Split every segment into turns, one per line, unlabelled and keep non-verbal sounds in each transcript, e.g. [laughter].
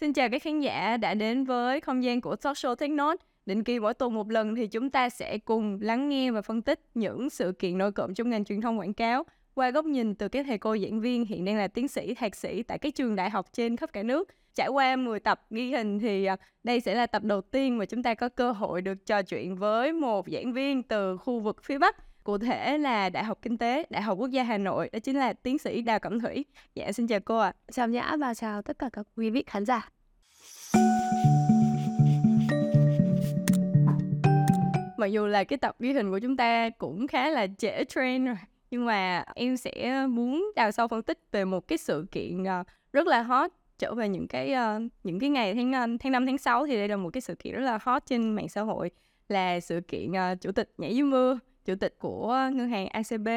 Xin chào các khán giả đã đến với không gian của Talk Show Take Note. Định kỳ mỗi tuần một lần thì chúng ta sẽ cùng lắng nghe và phân tích những sự kiện nổi cộm trong ngành truyền thông quảng cáo qua góc nhìn từ các thầy cô giảng viên hiện đang là tiến sĩ, thạc sĩ tại các trường đại học trên khắp cả nước. Trải qua 10 tập ghi hình thì à, đây sẽ là tập đầu tiên mà chúng ta có cơ hội được trò chuyện với một giảng viên từ khu vực phía Bắc cụ thể là Đại học Kinh tế, Đại học Quốc gia Hà Nội, đó chính là tiến sĩ Đào Cẩm Thủy. Dạ, xin chào cô ạ. À.
Chào Nhã và chào tất cả các quý vị khán giả.
Mặc dù là cái tập ghi hình của chúng ta cũng khá là trễ trend rồi, nhưng mà em sẽ muốn đào sâu phân tích về một cái sự kiện ờ, rất là hot trở về những cái uh, những cái ngày tháng ờ, tháng 5 tháng 6 thì đây là một cái sự kiện rất là hot trên mạng xã hội là sự kiện uh, chủ tịch nhảy dưới mưa chủ tịch của ngân hàng ACB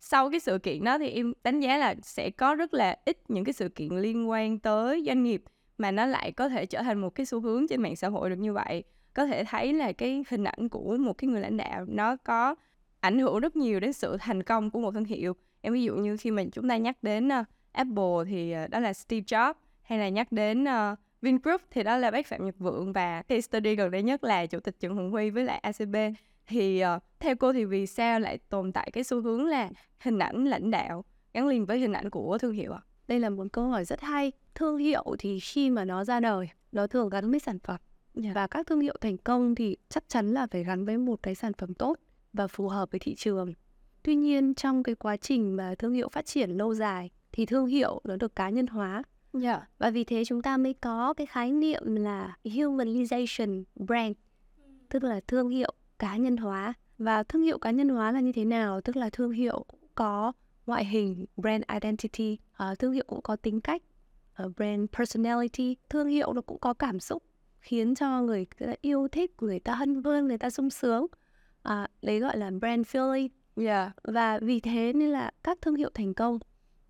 sau cái sự kiện đó thì em đánh giá là sẽ có rất là ít những cái sự kiện liên quan tới doanh nghiệp mà nó lại có thể trở thành một cái xu hướng trên mạng xã hội được như vậy. Có thể thấy là cái hình ảnh của một cái người lãnh đạo nó có ảnh hưởng rất nhiều đến sự thành công của một thương hiệu. Em ví dụ như khi mà chúng ta nhắc đến uh, Apple thì uh, đó là Steve Jobs hay là nhắc đến uh, Vingroup thì đó là bác Phạm Nhật Vượng và case study gần đây nhất là chủ tịch Trần Hùng Huy với lại ACB thì uh, theo cô thì vì sao lại tồn tại cái xu hướng là hình ảnh lãnh đạo gắn liền với hình ảnh của thương hiệu ạ? À?
Đây là một câu hỏi rất hay. Thương hiệu thì khi mà nó ra đời, nó thường gắn với sản phẩm. Yeah. Dạ. Và các thương hiệu thành công thì chắc chắn là phải gắn với một cái sản phẩm tốt và phù hợp với thị trường. Tuy nhiên trong cái quá trình mà thương hiệu phát triển lâu dài thì thương hiệu nó được cá nhân hóa. Yeah. Dạ. Và vì thế chúng ta mới có cái khái niệm là humanization brand, tức là thương hiệu cá nhân hóa. Và thương hiệu cá nhân hóa là như thế nào? Tức là thương hiệu có ngoại hình brand identity uh, thương hiệu cũng có tính cách uh, brand personality. Thương hiệu nó cũng có cảm xúc khiến cho người ta yêu thích người ta hân hoan người ta sung sướng. À, đấy gọi là brand feeling. Yeah. và vì thế nên là các thương hiệu thành công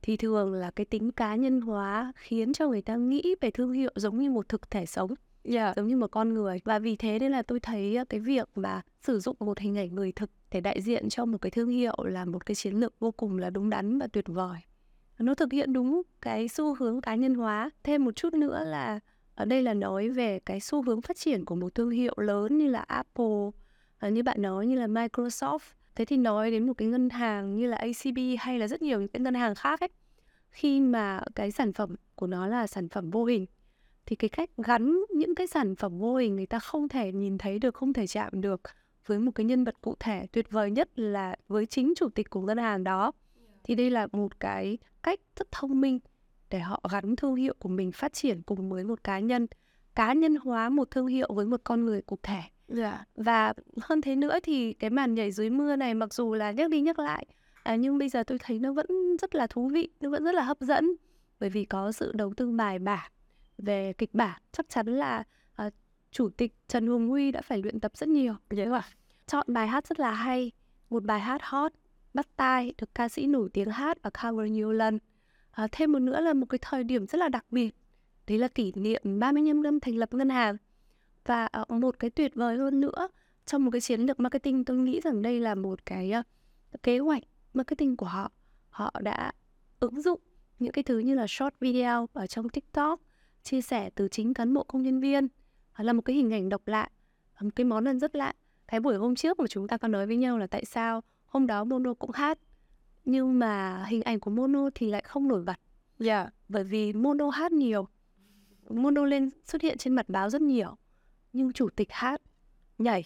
thì thường là cái tính cá nhân hóa khiến cho người ta nghĩ về thương hiệu giống như một thực thể sống yeah. giống như một con người. Và vì thế nên là tôi thấy à, cái việc mà sử dụng một hình ảnh người thực để đại diện cho một cái thương hiệu là một cái chiến lược vô cùng là đúng đắn và tuyệt vời. Nó thực hiện đúng cái xu hướng cá nhân hóa. Thêm một chút nữa là ở đây là nói về cái xu hướng phát triển của một thương hiệu lớn như là Apple à, như bạn nói như là Microsoft. Thế thì nói đến một cái ngân hàng như là ACB hay là rất nhiều những cái ngân hàng khác ấy, khi mà cái sản phẩm của nó là sản phẩm vô hình thì cái cách gắn những cái sản phẩm vô hình người ta không thể nhìn thấy được không thể chạm được với một cái nhân vật cụ thể tuyệt vời nhất là với chính chủ tịch của ngân hàng đó thì đây là một cái cách rất thông minh để họ gắn thương hiệu của mình phát triển cùng với một cá nhân cá nhân hóa một thương hiệu với một con người cụ thể yeah. Dạ. và hơn thế nữa thì cái màn nhảy dưới mưa này mặc dù là nhắc đi nhắc lại à, nhưng bây giờ tôi thấy nó vẫn rất là thú vị nó vẫn rất là hấp dẫn bởi vì có sự đầu tư bài bản về kịch bản chắc chắn là uh, chủ tịch Trần Hùng Huy đã phải luyện tập rất nhiều. Đúng không chọn bài hát rất là hay một bài hát hot bắt tai được ca sĩ nổi tiếng hát và cover nhiều lần. Uh, thêm một nữa là một cái thời điểm rất là đặc biệt đấy là kỷ niệm 35 năm thành lập ngân hàng. Và uh, một cái tuyệt vời hơn nữa trong một cái chiến lược marketing tôi nghĩ rằng đây là một cái uh, kế hoạch marketing của họ. Họ đã ứng dụng những cái thứ như là short video ở trong tiktok chia sẻ từ chính cán bộ công nhân viên là một cái hình ảnh độc lạ một cái món ăn rất lạ cái buổi hôm trước mà chúng ta có nói với nhau là tại sao hôm đó Mono cũng hát nhưng mà hình ảnh của Mono thì lại không nổi bật yeah. Dạ. bởi vì Mono hát nhiều Mono lên xuất hiện trên mặt báo rất nhiều nhưng chủ tịch hát nhảy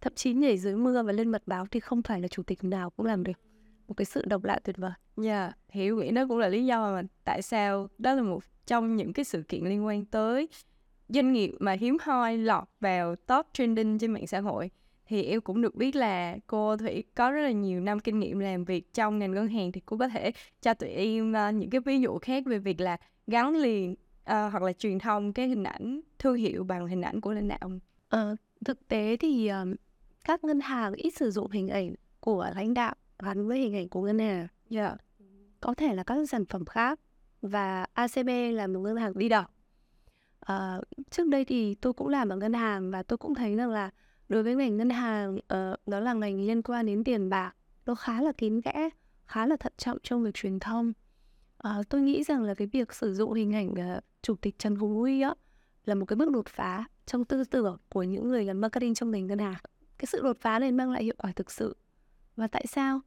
thậm chí nhảy dưới mưa và lên mặt báo thì không phải là chủ tịch nào cũng làm được một cái sự độc lạ tuyệt vời.
Dạ, yeah, hiểu nghĩ đó cũng là lý do mà tại sao đó là một trong những cái sự kiện liên quan tới doanh nghiệp mà hiếm hoi lọt vào top trending trên mạng xã hội thì em cũng được biết là cô Thủy có rất là nhiều năm kinh nghiệm làm việc trong ngành ngân hàng thì cô có thể cho tụi em uh, những cái ví dụ khác về việc là gắn liền uh, hoặc là truyền thông cái hình ảnh thương hiệu bằng hình ảnh của lãnh đạo.
Ờ, thực tế thì uh, các ngân hàng ít sử dụng hình ảnh của lãnh đạo gắn với hình ảnh của ngân hàng. Yeah. Dạ. Có thể là các sản phẩm khác và ACB là một ngân hàng đi đầu. Uh, trước đây thì tôi cũng làm ở ngân hàng và tôi cũng thấy rằng là đối với ngành ngân hàng uh, đó là ngành liên quan đến tiền bạc nó khá là kín kẽ khá là thận trọng trong việc truyền thông uh, tôi nghĩ rằng là cái việc sử dụng hình ảnh uh, chủ tịch Trần Hùng Huy á là một cái bước đột phá trong tư tưởng của những người làm marketing trong ngành ngân hàng cái sự đột phá này mang lại hiệu quả thực sự và tại sao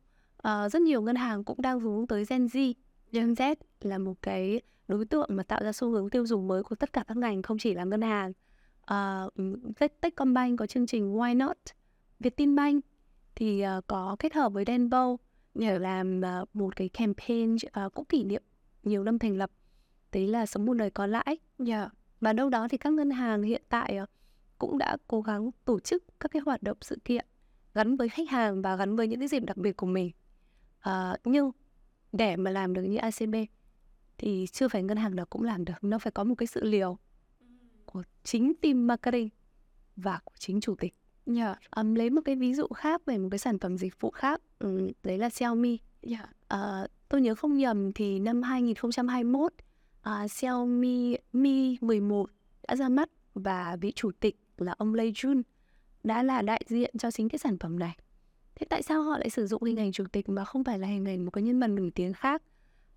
uh, rất nhiều ngân hàng cũng đang hướng tới Gen Z. Gen Z là một cái đối tượng mà tạo ra xu hướng tiêu dùng mới của tất cả các ngành không chỉ là ngân hàng. Uh, Techcombank có chương trình Why Not? Vietinbank thì uh, có kết hợp với Denbo để làm uh, một cái campaign uh, cũng kỷ niệm nhiều năm thành lập. Đấy là sống một đời có lãi. Yeah. Và đâu đó thì các ngân hàng hiện tại uh, cũng đã cố gắng tổ chức các cái hoạt động sự kiện gắn với khách hàng và gắn với những cái dịp đặc biệt của mình uh, nhưng để mà làm được như ACB thì chưa phải ngân hàng nào cũng làm được. Nó phải có một cái sự liều của chính team marketing và của chính chủ tịch. Yeah. Um, lấy một cái ví dụ khác về một cái sản phẩm dịch vụ khác. Um, đấy là Xiaomi. Yeah. uh, tôi nhớ không nhầm thì năm 2021 uh, Xiaomi Mi 11 đã ra mắt và vị chủ tịch là ông Lei Jun đã là đại diện cho chính cái sản phẩm này thế tại sao họ lại sử dụng hình ảnh chủ tịch mà không phải là hình ảnh một cái nhân vật nổi tiếng khác?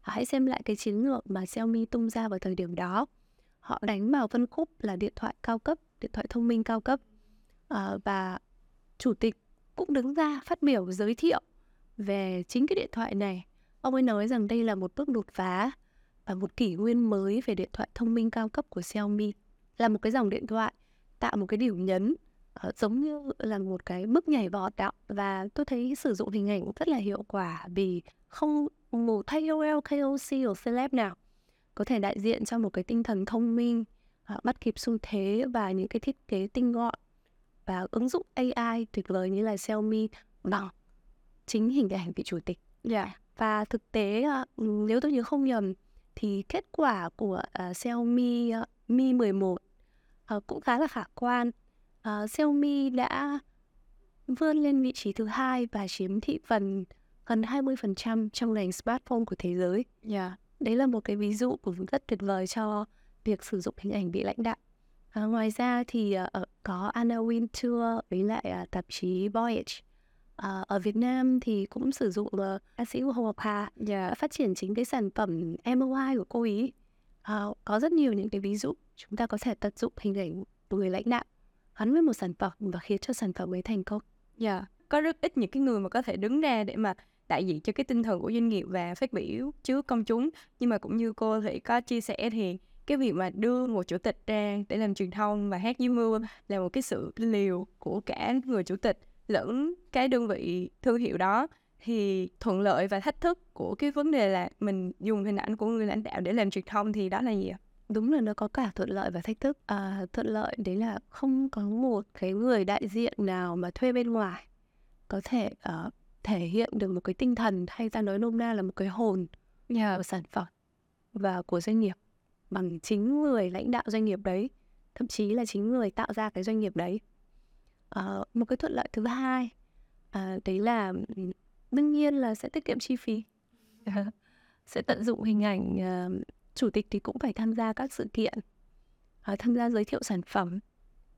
Hãy xem lại cái chiến lược mà Xiaomi tung ra vào thời điểm đó. Họ đánh vào phân khúc là điện thoại cao cấp điện thoại thông minh cao cấp. À, và chủ tịch cũng đứng ra phát biểu giới thiệu về chính cái điện thoại này. Ông ấy nói rằng đây là một bước đột phá và một kỷ nguyên mới về điện thoại thông minh cao cấp của Xiaomi. Là một cái dòng điện thoại tạo một cái điểm nhấn uh, giống như là một cái bước nhảy vọt đó và tôi thấy sử dụng hình ảnh rất là hiệu quả vì không một KOL, KOC hoặc celeb nào có thể đại diện cho một cái tinh thần thông minh uh, bắt kịp xu thế và những cái thiết kế tinh gọn và ứng dụng AI tuyệt vời như là Xiaomi bằng chính hình ảnh vị chủ tịch. Yeah. Dạ. Và thực tế uh, nếu tôi nhớ không nhầm thì kết quả của uh, Xiaomi uh, Mi 11 uh, cũng khá là khả quan. Uh, Xiaomi đã vươn lên vị trí thứ hai và chiếm thị phần gần 20% trong ngành smartphone của thế giới. Yeah. Dạ. Đấy là một cái ví dụ của rất tuyệt vời cho việc sử dụng hình ảnh vị lãnh đạo. À, ngoài ra thì uh, có Anna Wintour với lại uh, tạp chí Voyage. Uh, ở Việt Nam thì cũng sử dụng uh, ca sĩ Hồ Hà yeah. Dạ. phát triển chính cái sản phẩm MOI của cô ý. Uh, có rất nhiều những cái ví dụ chúng ta có thể tận dụng hình ảnh của người lãnh đạo gắn với một sản phẩm và khiến cho sản phẩm ấy thành công.
Dạ, yeah. có rất ít những cái người mà có thể đứng ra để mà đại diện cho cái tinh thần của doanh nghiệp và phát biểu trước công chúng nhưng mà cũng như cô thì có chia sẻ thì cái việc mà đưa một chủ tịch ra để làm truyền thông và hát dưới mưa là một cái sự liều của cả người chủ tịch lẫn cái đơn vị thương hiệu đó thì thuận lợi và thách thức của cái vấn đề là mình dùng hình ảnh của người lãnh đạo để làm truyền thông thì đó là gì ạ?
Đúng là nó có cả thuận lợi và thách thức. À, thuận lợi đấy là không có một cái người đại diện nào mà thuê bên ngoài có thể uh, thể hiện được một cái tinh thần hay ta nói nôm na là một cái hồn yeah. của sản phẩm và của doanh nghiệp bằng chính người lãnh đạo doanh nghiệp đấy thậm chí là chính người tạo ra cái doanh nghiệp đấy à, một cái thuận lợi thứ hai à, đấy là đương nhiên là sẽ tiết kiệm chi phí sẽ tận dụng hình ảnh uh, chủ tịch thì cũng phải tham gia các sự kiện uh, tham gia giới thiệu sản phẩm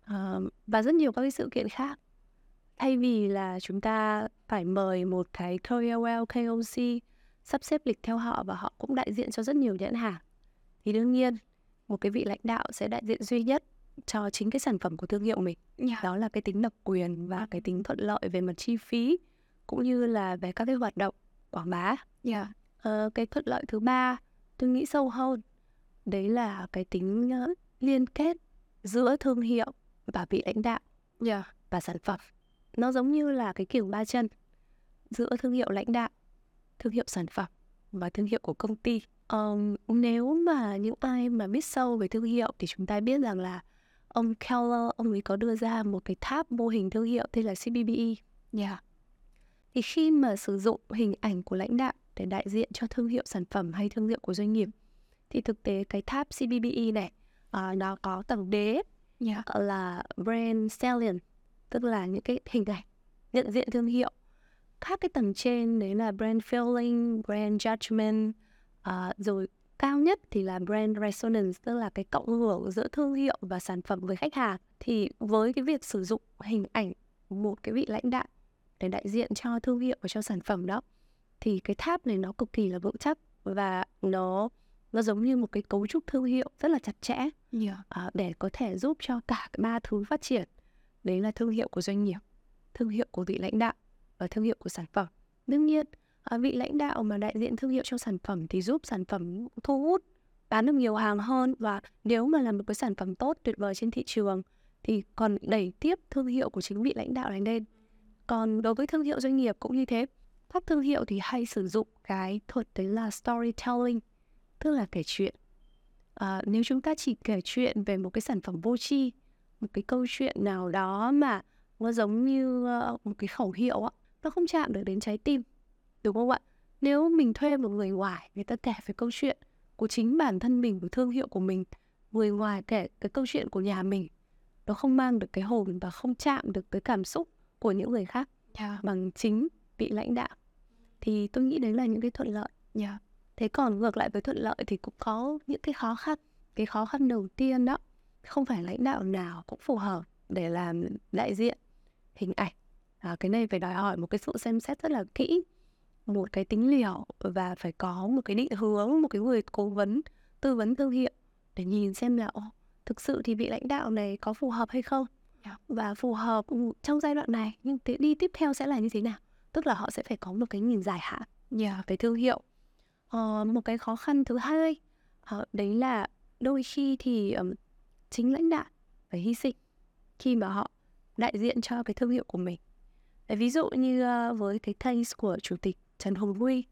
uh, và rất nhiều các cái sự kiện khác thay vì là chúng ta phải mời một cái KOL, KOC sắp xếp lịch theo họ và họ cũng đại diện cho rất nhiều nhãn hàng thì đương nhiên một cái vị lãnh đạo sẽ đại diện duy nhất cho chính cái sản phẩm của thương hiệu mình yeah. Dạ. đó là cái tính độc quyền và cái tính thuận lợi về mặt chi phí cũng như là về các cái hoạt động quảng bá yeah. Dạ. ờ, cái thuận lợi thứ ba tôi nghĩ sâu hơn đấy là cái tính uh, liên kết giữa thương hiệu và vị lãnh đạo yeah. Dạ. và sản phẩm nó giống như là cái kiểu ba chân giữa thương hiệu lãnh đạo thương hiệu sản phẩm và thương hiệu của công ty um, nếu mà những ai mà biết sâu về thương hiệu thì chúng ta biết rằng là ông Keller ông ấy có đưa ra một cái tháp mô hình thương hiệu tên là CBBE yeah. Dạ. thì khi mà sử dụng hình ảnh của lãnh đạo để đại diện cho thương hiệu sản phẩm hay thương hiệu của doanh nghiệp thì thực tế cái tháp CBBE này uh, nó có tầng đế yeah. Dạ. là brand salient tức là những cái hình ảnh nhận diện thương hiệu các cái tầng trên đấy là brand feeling brand judgment uh, rồi cao nhất thì là brand resonance tức là cái cộng hưởng giữa thương hiệu và sản phẩm với khách hàng thì với cái việc sử dụng hình ảnh một cái vị lãnh đạo để đại diện cho thương hiệu và cho sản phẩm đó thì cái tháp này nó cực kỳ là vững chắc và nó nó giống như một cái cấu trúc thương hiệu rất là chặt chẽ
Yeah.
à, để có thể giúp cho cả ba thứ phát triển. Đấy là thương hiệu của doanh nghiệp thương hiệu của vị lãnh đạo và thương hiệu của sản phẩm. Đương nhiên à, vị lãnh đạo mà đại diện thương hiệu cho sản phẩm thì giúp sản phẩm thu hút bán được nhiều hàng hơn và nếu mà làm một cái sản phẩm tốt tuyệt vời trên thị trường thì còn đẩy tiếp thương hiệu của chính vị lãnh đạo này lên. Còn đối với thương hiệu doanh nghiệp cũng như thế các thương hiệu thì hay sử dụng cái thuật đấy là storytelling tức là kể chuyện à, nếu chúng ta chỉ kể chuyện về một cái sản phẩm vô tri một cái câu chuyện nào đó mà nó giống như uh, một cái khẩu hiệu á nó không chạm được đến trái tim đúng không ạ nếu mình thuê một người ngoài người ta kể về câu chuyện của chính bản thân mình của thương hiệu của mình người ngoài kể cái câu chuyện của nhà mình nó không mang được cái hồn và không chạm được tới cảm xúc của những người khác
Yeah.
bằng chính vị lãnh đạo. Thì tôi nghĩ đấy là những cái thuận lợi
Yeah.
thế còn ngược lại với thuận lợi thì cũng có những cái khó khăn cái khó khăn đầu tiên đó. Không phải lãnh đạo nào cũng phù hợp để làm đại diện hình ảnh. À, cái này phải đòi hỏi một cái sự xem xét rất là kỹ một cái tính liều và phải có một cái định hướng một cái người cố vấn tư vấn thương hiệu để nhìn xem là ồ, thực sự thì vị lãnh đạo này có phù hợp hay không.
Yeah.
và phù hợp trong giai đoạn này nhưng đi tiếp theo sẽ là như thế nào tức là họ sẽ phải có một cái nhìn dài hạn
Yeah.
về thương hiệu. Ờ, một cái khó khăn thứ hai ờ, đấy là đôi khi thì ừm, chính lãnh đạo phải hy sinh khi mà họ đại diện cho cái thương hiệu của mình. Ví dụ như ờ, với cái case của chủ tịch Trần Hùng Huy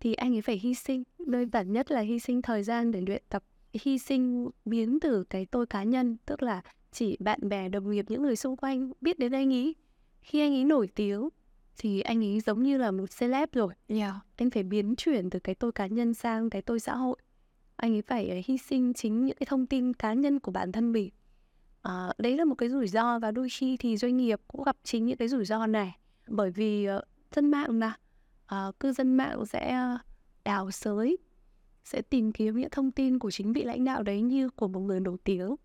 thì anh ấy phải hy sinh đơn giản nhất là hy sinh thời gian để luyện tập hy sinh biến từ cái tôi cá nhân tức là chỉ bạn bè đồng nghiệp những người xung quanh biết đến anh ấy. Khi anh ấy nổi tiếng thì anh ấy giống như là một celeb rồi.
Yeah.
anh phải biến chuyển từ cái tôi cá nhân sang cái tôi xã hội. Anh ấy phải ờ, hy sinh chính những cái thông tin cá nhân của bản thân mình. À, đấy là một cái rủi ro và đôi khi thì doanh nghiệp cũng gặp chính những cái rủi ro này. Bởi vì ờ, dân mạng mà ờ, cư dân mạng sẽ đào sới sẽ tìm kiếm những thông tin của chính vị lãnh đạo đấy như của một người nổi tiếng.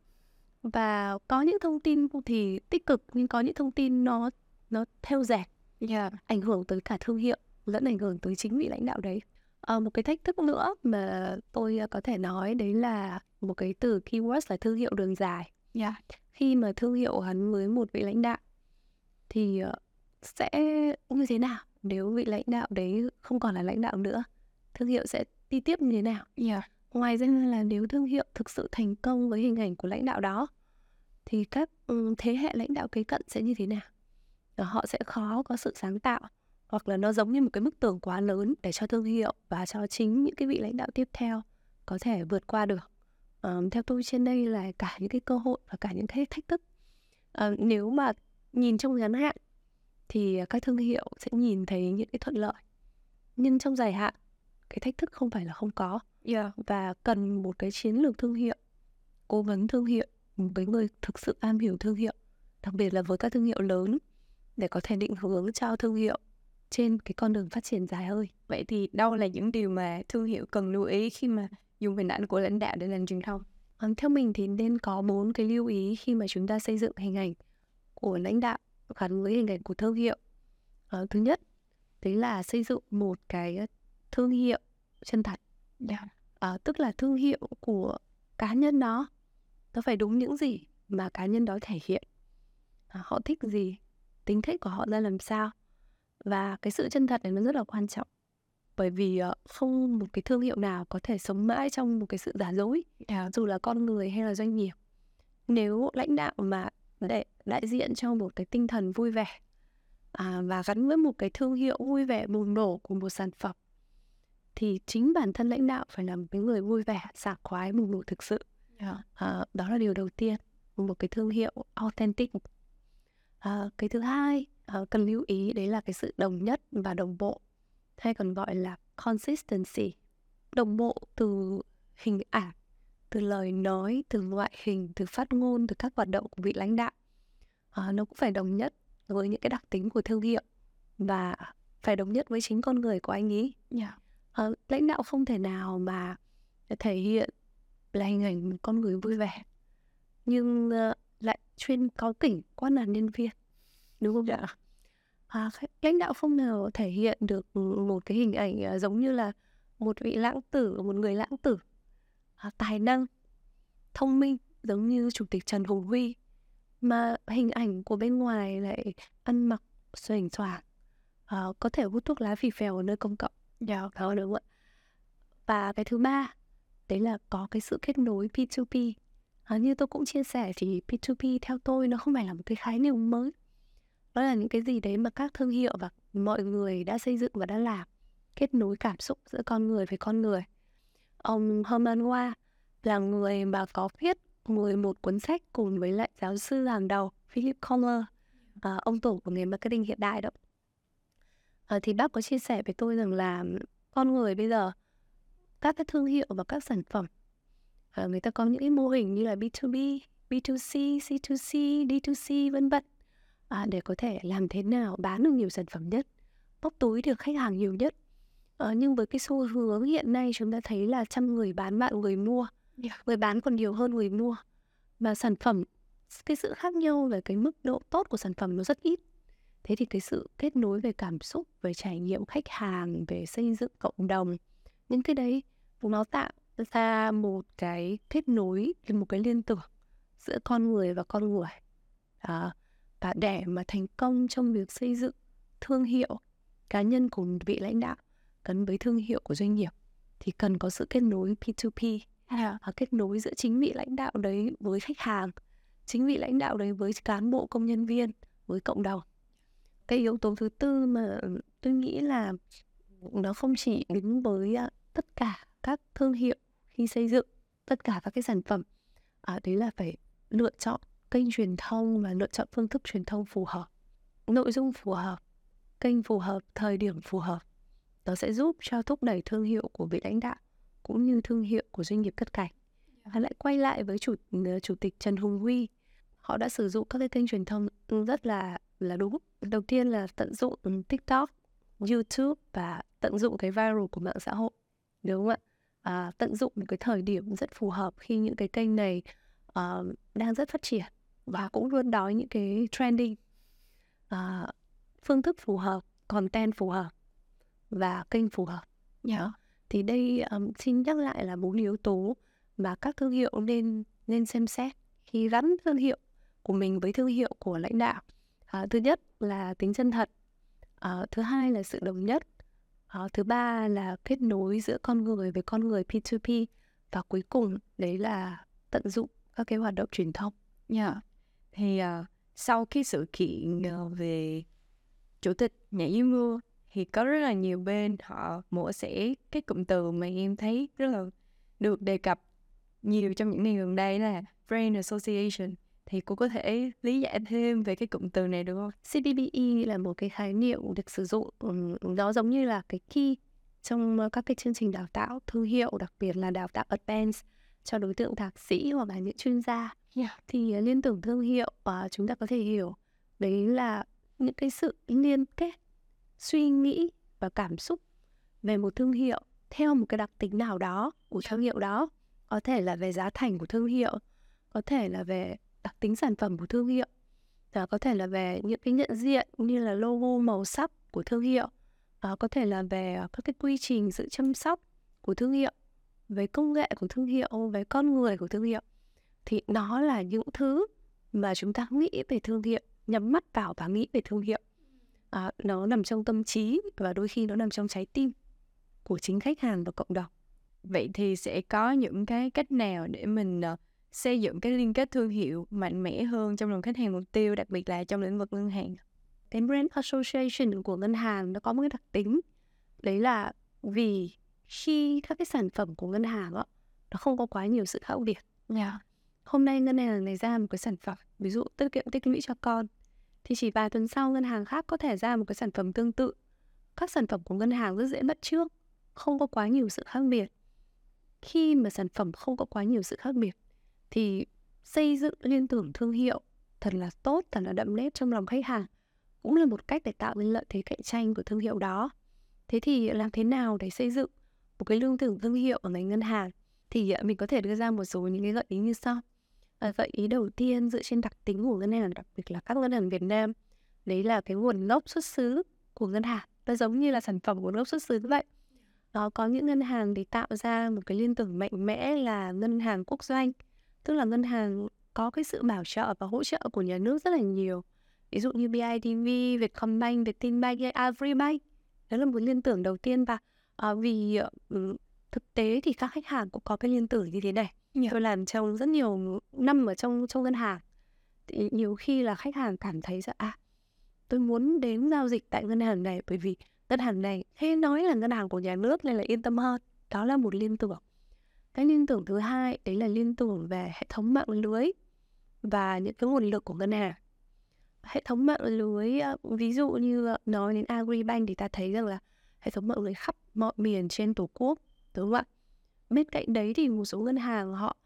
Và có những thông tin thì tích cực nhưng có những thông tin nó nó theo dệt
Yeah.
ảnh hưởng tới cả thương hiệu lẫn ảnh hưởng tới chính vị lãnh đạo đấy Ờ, một cái thách thức nữa mà tôi ờ, có thể nói đấy là một cái từ keyword là thương hiệu đường dài
Yeah.
khi mà thương hiệu gắn với một vị lãnh đạo thì ờ, sẽ như thế nào nếu vị lãnh đạo đấy không còn là lãnh đạo nữa thương hiệu sẽ đi tiếp như thế nào
Yeah.
ngoài ra là nếu thương hiệu thực sự thành công với hình ảnh của lãnh đạo đó thì các ừ, thế hệ lãnh đạo kế cận sẽ như thế nào họ sẽ khó có sự sáng tạo hoặc là nó giống như một cái bức tường quá lớn để cho thương hiệu và cho chính những cái vị lãnh đạo tiếp theo có thể vượt qua được. Ờ, theo tôi trên đây là cả những cái cơ hội và cả những cái thách thức. Ờ, nếu mà nhìn trong ngắn hạn thì các thương hiệu sẽ nhìn thấy những cái thuận lợi. Nhưng trong dài hạn cái thách thức không phải là không có.
Yeah.
và cần một cái chiến lược thương hiệu cố vấn thương hiệu một cái người thực sự am hiểu thương hiệu đặc biệt là với các thương hiệu lớn để có thể định hướng cho thương hiệu trên cái con đường phát triển dài hơi
Vậy thì đâu là những điều mà thương hiệu cần lưu ý khi mà dùng hình ảnh của lãnh đạo để làm truyền thông?
Còn theo mình thì nên có bốn cái lưu ý khi mà chúng ta xây dựng hình ảnh của lãnh đạo gắn với hình ảnh của thương hiệu. Ờ, thứ nhất, đấy là xây dựng một cái thương hiệu chân thật. Ờ, tức là thương hiệu của cá nhân đó nó phải đúng những gì mà cá nhân đó thể hiện. À, họ thích gì, tính cách của họ ra làm sao. Và cái sự chân thật này nó rất là quan trọng. Bởi vì ờ, không một cái thương hiệu nào có thể sống mãi trong một cái sự giả dối
Yeah.
dù là con người hay là doanh nghiệp nếu lãnh đạo mà để đại diện cho một cái tinh thần vui vẻ à, và gắn với một cái thương hiệu vui vẻ bùng nổ của một sản phẩm thì chính bản thân lãnh đạo phải là một cái người vui vẻ sảng khoái bùng nổ thực sự
Yeah.
à, đó là điều đầu tiên một cái thương hiệu authentic à, cái thứ hai à, cần lưu ý đấy là cái sự đồng nhất và đồng bộ hay còn gọi là consistency. Đồng bộ từ hình ảnh từ lời nói từ ngoại hình từ phát ngôn từ các hoạt động của vị lãnh đạo. À, nó cũng phải đồng nhất với những cái đặc tính của thương hiệu và phải đồng nhất với chính con người của anh ấy
Yeah.
Ờ, lãnh đạo không thể nào mà thể hiện là hình ảnh con người vui vẻ. Nhưng lại chuyên cáu kỉnh quan là nhân viên đúng không ạ? À, khách- lãnh đạo không nào thể hiện được một cái hình ảnh ờ, giống như là một vị lãng tử một người lãng tử. À, tài năng thông minh giống như chủ tịch Trần Hùng Huy. Mà hình ảnh của bên ngoài lại ăn mặc xoành xoàng uh, có thể hút thuốc lá phì phèo ở nơi công cộng.
Dạ.
Đó đúng không ạ? Và cái thứ ba đấy là có cái sự kết nối P2P à, như tôi cũng chia sẻ thì P2P theo tôi nó không phải là một cái khái niệm mới. Đó là những cái gì đấy mà các thương hiệu và mọi người đã xây dựng và đã làm kết nối cảm xúc giữa con người với con người. Ông Herman Hoa là người mà có viết 11 cuốn sách cùng với lại giáo sư hàng đầu Philip Kotler à, ông tổ của nghề marketing hiện đại đó. À, thì bác có chia sẻ với tôi rằng là con người bây giờ các cái thương hiệu và các sản phẩm à, người ta có những cái mô hình như là B2B, B2C, C2C, D2C vân vân à, để có thể làm thế nào bán được nhiều sản phẩm nhất, bóc túi được khách hàng nhiều nhất. À, nhưng với cái xu hướng hiện nay chúng ta thấy là trăm người bán bạn người mua,
yeah.
người bán còn nhiều hơn người mua. Mà sản phẩm cái sự khác nhau về cái mức độ tốt của sản phẩm nó rất ít thế thì cái sự kết nối về cảm xúc về trải nghiệm khách hàng về xây dựng cộng đồng những cái đấy nó tạo ra một cái kết nối một cái liên tưởng giữa con người và con người. À, và để mà thành công trong việc xây dựng thương hiệu cá nhân của vị lãnh đạo gắn với thương hiệu của doanh nghiệp thì cần có sự kết nối P2P
yeah.
à, kết nối giữa chính vị lãnh đạo đấy với khách hàng chính vị lãnh đạo đấy với cán bộ công nhân viên với cộng đồng. Cái yếu tố thứ tư mà tôi nghĩ là nó không chỉ đứng với tất cả các thương hiệu khi xây dựng tất cả các cái sản phẩm à, đấy là phải lựa chọn kênh truyền thông và lựa chọn phương thức truyền thông phù hợp nội dung phù hợp kênh phù hợp thời điểm phù hợp. Nó sẽ giúp cho thúc đẩy thương hiệu của vị lãnh đạo cũng như thương hiệu của doanh nghiệp cất cảnh và lại quay lại với chủ chủ tịch Trần Hùng Huy. Họ đã sử dụng các cái kênh truyền thông rất là là đúng. Đầu tiên là tận dụng TikTok YouTube và tận dụng cái viral của mạng xã hội đúng không ạ à, tận dụng một cái thời điểm rất phù hợp khi những cái kênh này uh, đang rất phát triển và cũng luôn đói những cái trending uh, phương thức phù hợp content phù hợp và kênh phù hợp.
Yeah.
thì đây um, xin nhắc lại là bốn yếu tố mà các thương hiệu nên nên xem xét khi gắn thương hiệu của mình với thương hiệu của lãnh đạo. À, thứ nhất là tính chân thật. À, thứ hai là sự đồng nhất à, thứ ba là kết nối giữa con người với con người P2P và cuối cùng đấy là tận dụng các cái hoạt động truyền thông.
Yeah. Thì uh, sau cái sự kiện uh, về chủ tịch nhảy dưới mưa thì có rất là nhiều bên họ mổ xẻ cái cụm từ mà em thấy rất là được đề cập nhiều trong những ngày gần đây là brand association thì cô có thể lý giải thêm về cái cụm từ này được không?
CBBE là một cái khái niệm được sử dụng nó giống như là cái key trong các cái chương trình đào tạo thương hiệu đặc biệt là đào tạo advanced cho đối tượng thạc sĩ hoặc là những chuyên gia
yeah.
thì ờ, liên tưởng thương hiệu uh, chúng ta có thể hiểu đấy là những cái sự liên kết suy nghĩ và cảm xúc về một thương hiệu theo một cái đặc tính nào đó của thương hiệu đó có thể là về giá thành của thương hiệu có thể là về đặc tính sản phẩm của thương hiệu. Và có thể là về những cái nhận diện như là logo màu sắc của thương hiệu. À, có thể là về à, các cái quy trình sự chăm sóc của thương hiệu về công nghệ của thương hiệu về con người của thương hiệu. Thì nó là những thứ mà chúng ta nghĩ về thương hiệu nhắm mắt vào và nghĩ về thương hiệu. À, nó nằm trong tâm trí và đôi khi nó nằm trong trái tim của chính khách hàng và cộng đồng.
Vậy thì sẽ có những cái cách nào để mình uh, xây dựng cái liên kết thương hiệu mạnh mẽ hơn trong lòng khách hàng mục tiêu, đặc biệt là trong lĩnh vực ngân hàng.
Cái brand association của ngân hàng nó có một cái đặc tính đấy là vì khi các cái sản phẩm của ngân hàng đó, nó không có quá nhiều sự khác biệt.
Yeah.
Hôm nay ngân hàng này ra một cái sản phẩm, ví dụ tiết kiệm tích lũy cho con, thì chỉ vài tuần sau ngân hàng khác có thể ra một cái sản phẩm tương tự. Các sản phẩm của ngân hàng rất dễ bắt trước, không có quá nhiều sự khác biệt. Khi mà sản phẩm không có quá nhiều sự khác biệt thì xây dựng liên tưởng thương hiệu thật là tốt, thật là đậm nét trong lòng khách hàng cũng là một cách để tạo nên lợi thế cạnh tranh của thương hiệu đó. Thế thì làm thế nào để xây dựng một cái lương tưởng thương hiệu ở ngành ngân hàng? Thì à, mình có thể đưa ra một số những cái gợi ý như sau. À, gợi ý đầu tiên dựa trên đặc tính của ngân hàng, đặc biệt là các ngân hàng Việt Nam, đấy là cái nguồn gốc xuất xứ của ngân hàng. Nó giống như là sản phẩm nguồn gốc xuất xứ vậy. nó có những ngân hàng thì tạo ra một cái liên tưởng mạnh mẽ là ngân hàng quốc doanh tức là ngân hàng có cái sự bảo trợ và hỗ trợ của nhà nước rất là nhiều. Ví dụ như BIDV, Vietcombank, Vietinbank hay Agribank. Đó là một liên tưởng đầu tiên và uh, vì uh, thực tế thì các khách hàng cũng có cái liên tưởng như thế này. Yeah. tôi làm trong rất nhiều năm ở trong trong ngân hàng. Thì nhiều khi là khách hàng cảm thấy rằng à tôi muốn đến giao dịch tại ngân hàng này bởi vì ngân hàng này hay nói là ngân hàng của nhà nước nên là yên tâm hơn. Đó là một liên tưởng cái liên tưởng thứ hai đấy là liên tưởng về hệ thống mạng lưới và những cái nguồn lực của ngân hàng. Hệ thống mạng lưới ví dụ như nói đến agribank thì ta thấy rằng là hệ thống mạng lưới khắp mọi miền trên tổ quốc đúng không ạ? Bên cạnh đấy thì một số ngân hàng họ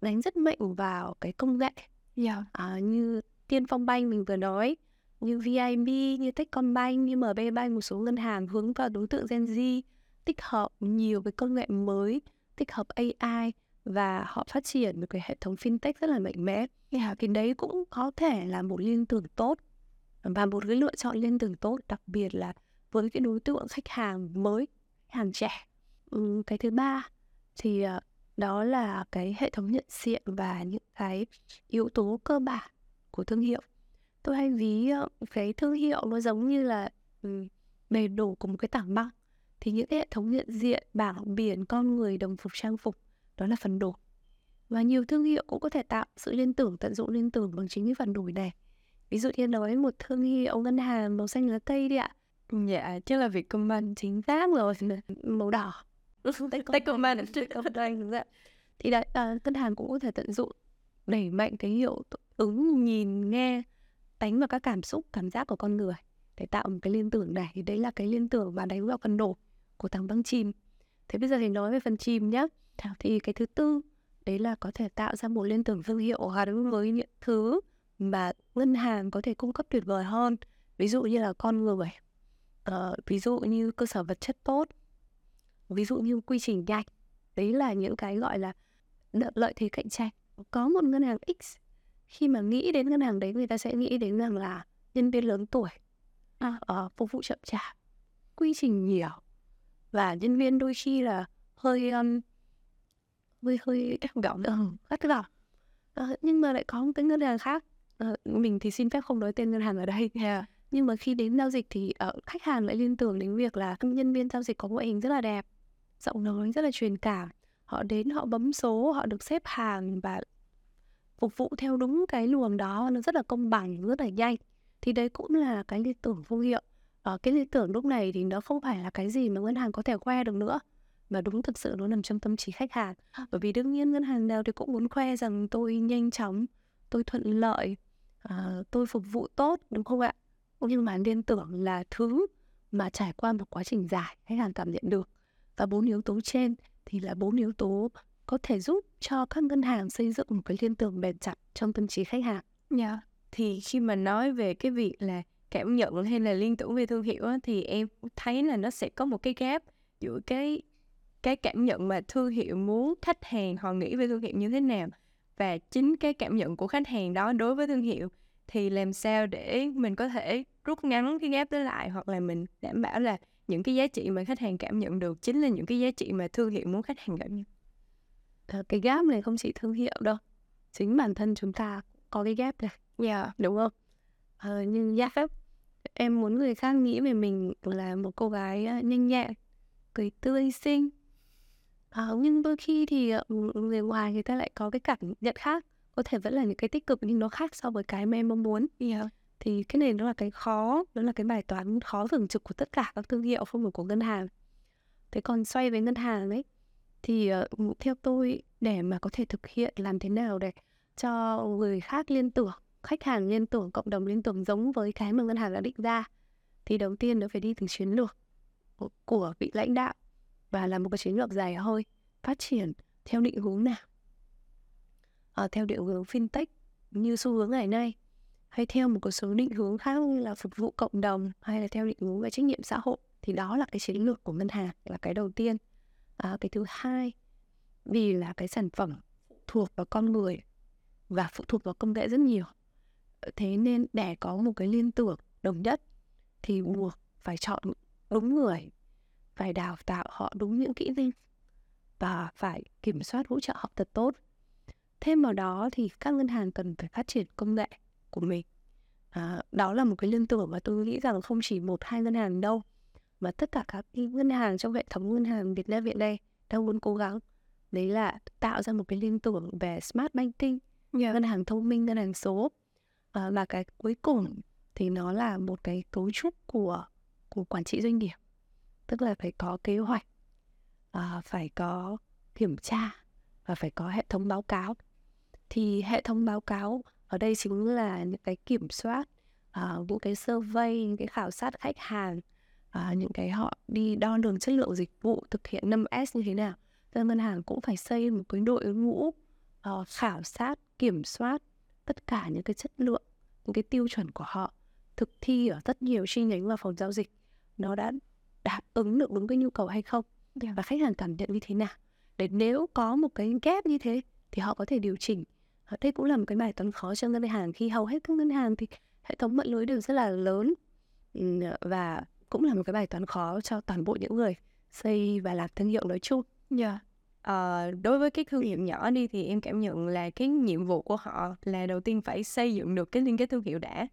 đánh rất mạnh vào cái công nghệ. Yeah. à, như tiên phong bank mình vừa nói như VIB, như Techcombank, như MB Bank, một số ngân hàng hướng vào đối tượng Gen Z, tích hợp nhiều cái công nghệ mới, tích hợp AI và họ phát triển một cái hệ thống fintech rất là mạnh mẽ. Yeah, thì đấy cũng có thể là một liên tưởng tốt và một cái lựa chọn liên tưởng tốt, đặc biệt là với cái đối tượng khách hàng mới, khách hàng trẻ. Ừ, cái thứ ba thì ờ, đó là cái hệ thống nhận diện và những cái yếu tố cơ bản của thương hiệu tôi hay ví ờ, cái thương hiệu nó giống như là ừ, bề đổ của một cái tảng băng thì những cái hệ thống nhận diện bảng biển con người đồng phục trang phục đó là phần đổ và nhiều thương hiệu cũng có thể tạo sự liên tưởng tận dụng liên tưởng bằng chính cái phần đổi này. Ví dụ như nói một thương hiệu ngân hàng màu xanh lá cây đi ạ.
Dạ chứ là Vietcombank
chính xác rồi. [laughs] Màu đỏ. [laughs]
Techcombank
thì đấy uh, ngân hàng cũng có thể tận dụng đẩy mạnh cái hiệu ứng nhìn nghe đánh vào các cảm xúc cảm giác của con người để tạo một cái liên tưởng này. Thì đấy là cái liên tưởng mà đánh vào phần nổ của tảng băng chìm. Thế bây giờ thì nói về phần chìm nhé thì cái thứ tư đấy là có thể tạo ra một liên tưởng thương hiệu gắn với những thứ mà ngân hàng có thể cung cấp tuyệt vời hơn. Ví dụ như là con người. Uh, ví dụ như cơ sở vật chất tốt. Ví dụ như quy trình nhanh. Đấy là những cái gọi là lợi thế cạnh tranh. Có một ngân hàng X khi mà nghĩ đến ngân hàng đấy người ta sẽ nghĩ đến rằng là nhân viên lớn tuổi. À, uh, phục vụ chậm chạp. Quy trình nhiều và nhân viên đôi khi là hơi um, hơi hơi gắt gỏng ừ, gắt gỏng nhưng mà lại có một cái ngân hàng khác. Uh, mình thì xin phép không nói tên ngân hàng ở đây. [laughs] Yeah. nhưng mà khi đến giao dịch thì uh, khách hàng lại liên tưởng đến việc là nhân viên giao dịch có ngoại hình rất là đẹp giọng nói rất là truyền cảm. Họ đến họ bấm số họ được xếp hàng và phục vụ theo đúng cái luồng đó. Nó rất là công bằng rất là nhanh. Thì đấy cũng là cái lý tưởng thương hiệu ở cái lý tưởng lúc này thì nó không phải là cái gì mà ngân hàng có thể khoe được nữa mà đúng thực sự nó nằm trong tâm trí khách hàng bởi vì đương nhiên ngân hàng nào thì cũng muốn khoe rằng tôi nhanh chóng tôi thuận lợi uh, tôi phục vụ tốt đúng không ạ nhưng mà liên tưởng là thứ mà trải qua một quá trình dài khách hàng cảm nhận được và bốn yếu tố trên thì là bốn yếu tố có thể giúp cho các ngân hàng xây dựng một cái liên tưởng bền chặt trong tâm trí khách hàng.
Dạ. Yeah. Thì khi mà nói về cái việc là cảm nhận hay là liên tưởng về thương hiệu á, thì em thấy là nó sẽ có một cái gap giữa cái cái cảm nhận mà thương hiệu muốn khách hàng họ nghĩ về thương hiệu như thế nào và chính cái cảm nhận của khách hàng đó đối với thương hiệu. Thì làm sao để mình có thể rút ngắn cái gap đó lại hoặc là mình đảm bảo là những cái giá trị mà khách hàng cảm nhận được chính là những cái giá trị mà thương hiệu muốn khách hàng cảm nhận?
Cái gap này không chỉ thương hiệu đâu chính bản thân chúng ta có cái gap này. Yeah. đúng không? Ờ, nhưng gap em muốn người khác nghĩ về mình là một cô gái ờ, nhanh nhẹn cười tươi xinh. À, nhưng đôi khi thì người ngoài người ta lại có cái cảm nhận khác có thể vẫn là những cái tích cực nhưng nó khác so với cái mà em mong muốn. Yeah. thì cái này nó là cái khó đó là cái bài toán khó thường trực của tất cả các thương hiệu không phải của ngân hàng. Thế còn xoay với ngân hàng ấy thì uh, theo tôi để mà có thể thực hiện làm thế nào để cho người khác liên tưởng khách hàng liên tưởng cộng đồng liên tưởng giống với cái mà ngân hàng đã định ra thì đầu tiên nó phải đi từ chiến lược của vị lãnh đạo và là một cái chiến lược dài hơi phát triển theo định hướng nào? À, theo định hướng fintech như xu hướng ngày nay hay theo một số định hướng khác như là phục vụ cộng đồng hay là theo định hướng về trách nhiệm xã hội thì đó là cái chiến lược của ngân hàng là cái đầu tiên. À, cái thứ hai vì là cái sản phẩm thuộc vào con người và phụ thuộc vào công nghệ rất nhiều thế nên để có một cái liên tưởng đồng nhất thì buộc phải chọn đúng người phải đào tạo họ đúng những kỹ năng và phải kiểm soát hỗ trợ họ thật tốt. Thêm vào đó thì các ngân hàng cần phải phát triển công nghệ của mình. À, đó là một cái liên tưởng mà tôi nghĩ rằng không chỉ một hai ngân hàng đâu mà tất cả các ngân hàng trong hệ thống ngân hàng Việt Nam hiện nay đang muốn cố gắng. Đấy là tạo ra một cái liên tưởng về smart banking yeah. ngân hàng thông minh ngân hàng số à, và cái cuối cùng thì nó là một cái cấu trúc của của quản trị doanh nghiệp. Tức là phải có kế hoạch à, phải có kiểm tra và phải có hệ thống báo cáo. Thì hệ thống báo cáo ở đây chính là những cái kiểm soát à, những cái survey những cái khảo sát khách hàng à, những cái họ đi đo lường chất lượng dịch vụ thực hiện 5S như thế nào. Tức ngân hàng cũng phải xây một cái đội ngũ uh, khảo sát kiểm soát tất cả những cái chất lượng những cái tiêu chuẩn của họ thực thi ở rất nhiều chi nhánh và phòng giao dịch nó đã đáp ứng được đúng cái nhu cầu hay không dạ. và khách hàng cảm nhận như thế nào để nếu có một cái gap như thế thì họ có thể điều chỉnh đây cũng là một cái bài toán khó cho ngân hàng khi hầu hết các ngân hàng thì hệ thống mạng lưới đều rất là lớn và cũng là một cái bài toán khó cho toàn bộ những người xây và làm thương hiệu nói chung.
Yeah. Ờ, đối với cái thương hiệu nhỏ đi thì em cảm nhận là cái nhiệm vụ của họ là đầu tiên phải xây dựng được cái liên kết thương hiệu đã.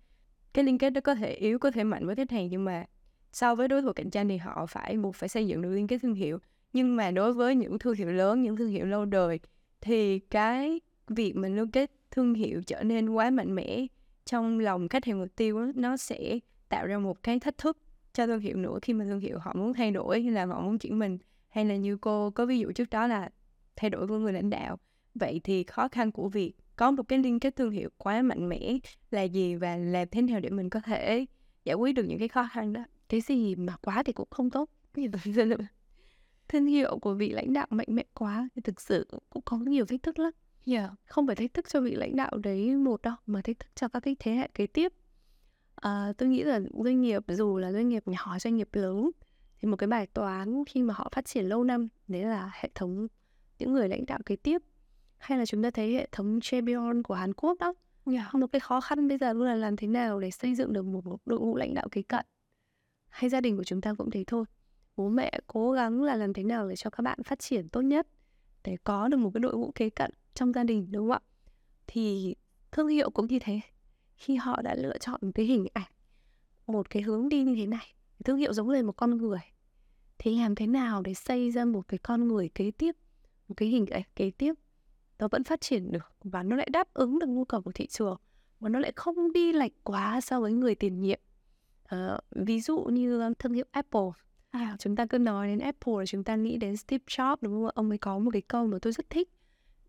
Cái liên kết đó có thể yếu, có thể mạnh với khách hàng nhưng mà so với đối thủ cạnh tranh thì họ phải buộc phải xây dựng được liên kết thương hiệu. Nhưng mà đối với những thương hiệu lớn, những thương hiệu lâu đời thì cái việc mình liên kết thương hiệu trở nên quá mạnh mẽ trong lòng khách hàng mục tiêu đó, nó sẽ tạo ra một cái thách thức cho thương hiệu nữa khi mà thương hiệu họ muốn thay đổi hay là họ muốn chuyển mình hay là như cô có ví dụ trước đó là thay đổi của người lãnh đạo vậy thì khó khăn của việc có một cái liên kết thương hiệu quá mạnh mẽ là gì và làm thế nào để mình có thể giải quyết được những cái khó khăn đó
cái gì mà quá thì cũng không tốt [laughs] thương hiệu của vị lãnh đạo mạnh mẽ quá thì thực sự cũng có nhiều thách thức lắm Yeah. Không phải thách thức cho vị lãnh đạo đấy một đâu mà thách thức cho các cái thế hệ kế tiếp. À, tôi nghĩ là doanh nghiệp dù là doanh nghiệp nhỏ doanh nghiệp lớn thì một cái bài toán khi mà họ phát triển lâu năm đấy là hệ thống những người lãnh đạo kế tiếp. Hay là chúng ta thấy hệ thống Chebion của Hàn Quốc đó. Yeah. một cái khó khăn bây giờ luôn là làm thế nào để xây dựng được một, một đội ngũ lãnh đạo kế cận. Hay gia đình của chúng ta cũng thế thôi. Bố mẹ cố gắng là làm thế nào để cho các bạn phát triển tốt nhất để có được một cái đội ngũ kế cận trong gia đình đúng không ạ? Thì thương hiệu cũng như thế. Khi họ đã lựa chọn một cái hình ảnh một cái hướng đi như thế này thương hiệu giống lên một con người thì làm thế nào để xây ra một cái con người kế tiếp một cái hình ảnh kế tiếp nó vẫn phát triển được và nó lại đáp ứng được nhu cầu của thị trường và nó lại không đi lệch quá so với người tiền nhiệm? Uh, ví dụ như thương hiệu Apple. À, chúng ta cứ nói đến Apple là chúng ta nghĩ đến Steve Jobs đúng không ông ấy có một cái câu mà tôi rất thích.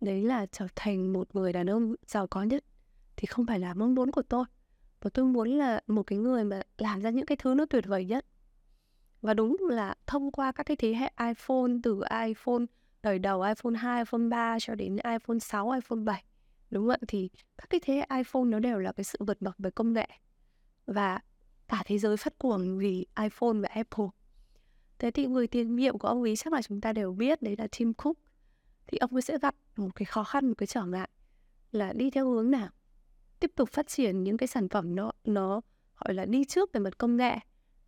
Đấy là trở thành một người đàn ông giàu có nhất thì không phải là mong muốn của tôi. Và tôi muốn là một cái người mà làm ra những cái thứ nó tuyệt vời nhất và đúng là thông qua các cái thế hệ iPhone từ iPhone đời đầu iPhone 2, iPhone 3 cho đến iPhone 6, iPhone 7 đúng không ạ? Thì các cái thế hệ iPhone nó đều là cái sự vượt bậc về công nghệ và cả thế giới phát cuồng vì iPhone và Apple. Thế thì người tiền nhiệm của ông ấy chắc là chúng ta đều biết đấy là Tim Cook. Thì ông ấy sẽ gặp một cái khó khăn một cái trở ngại là đi theo hướng nào? Tiếp tục phát triển những cái sản phẩm nó nó gọi là đi trước về mặt công nghệ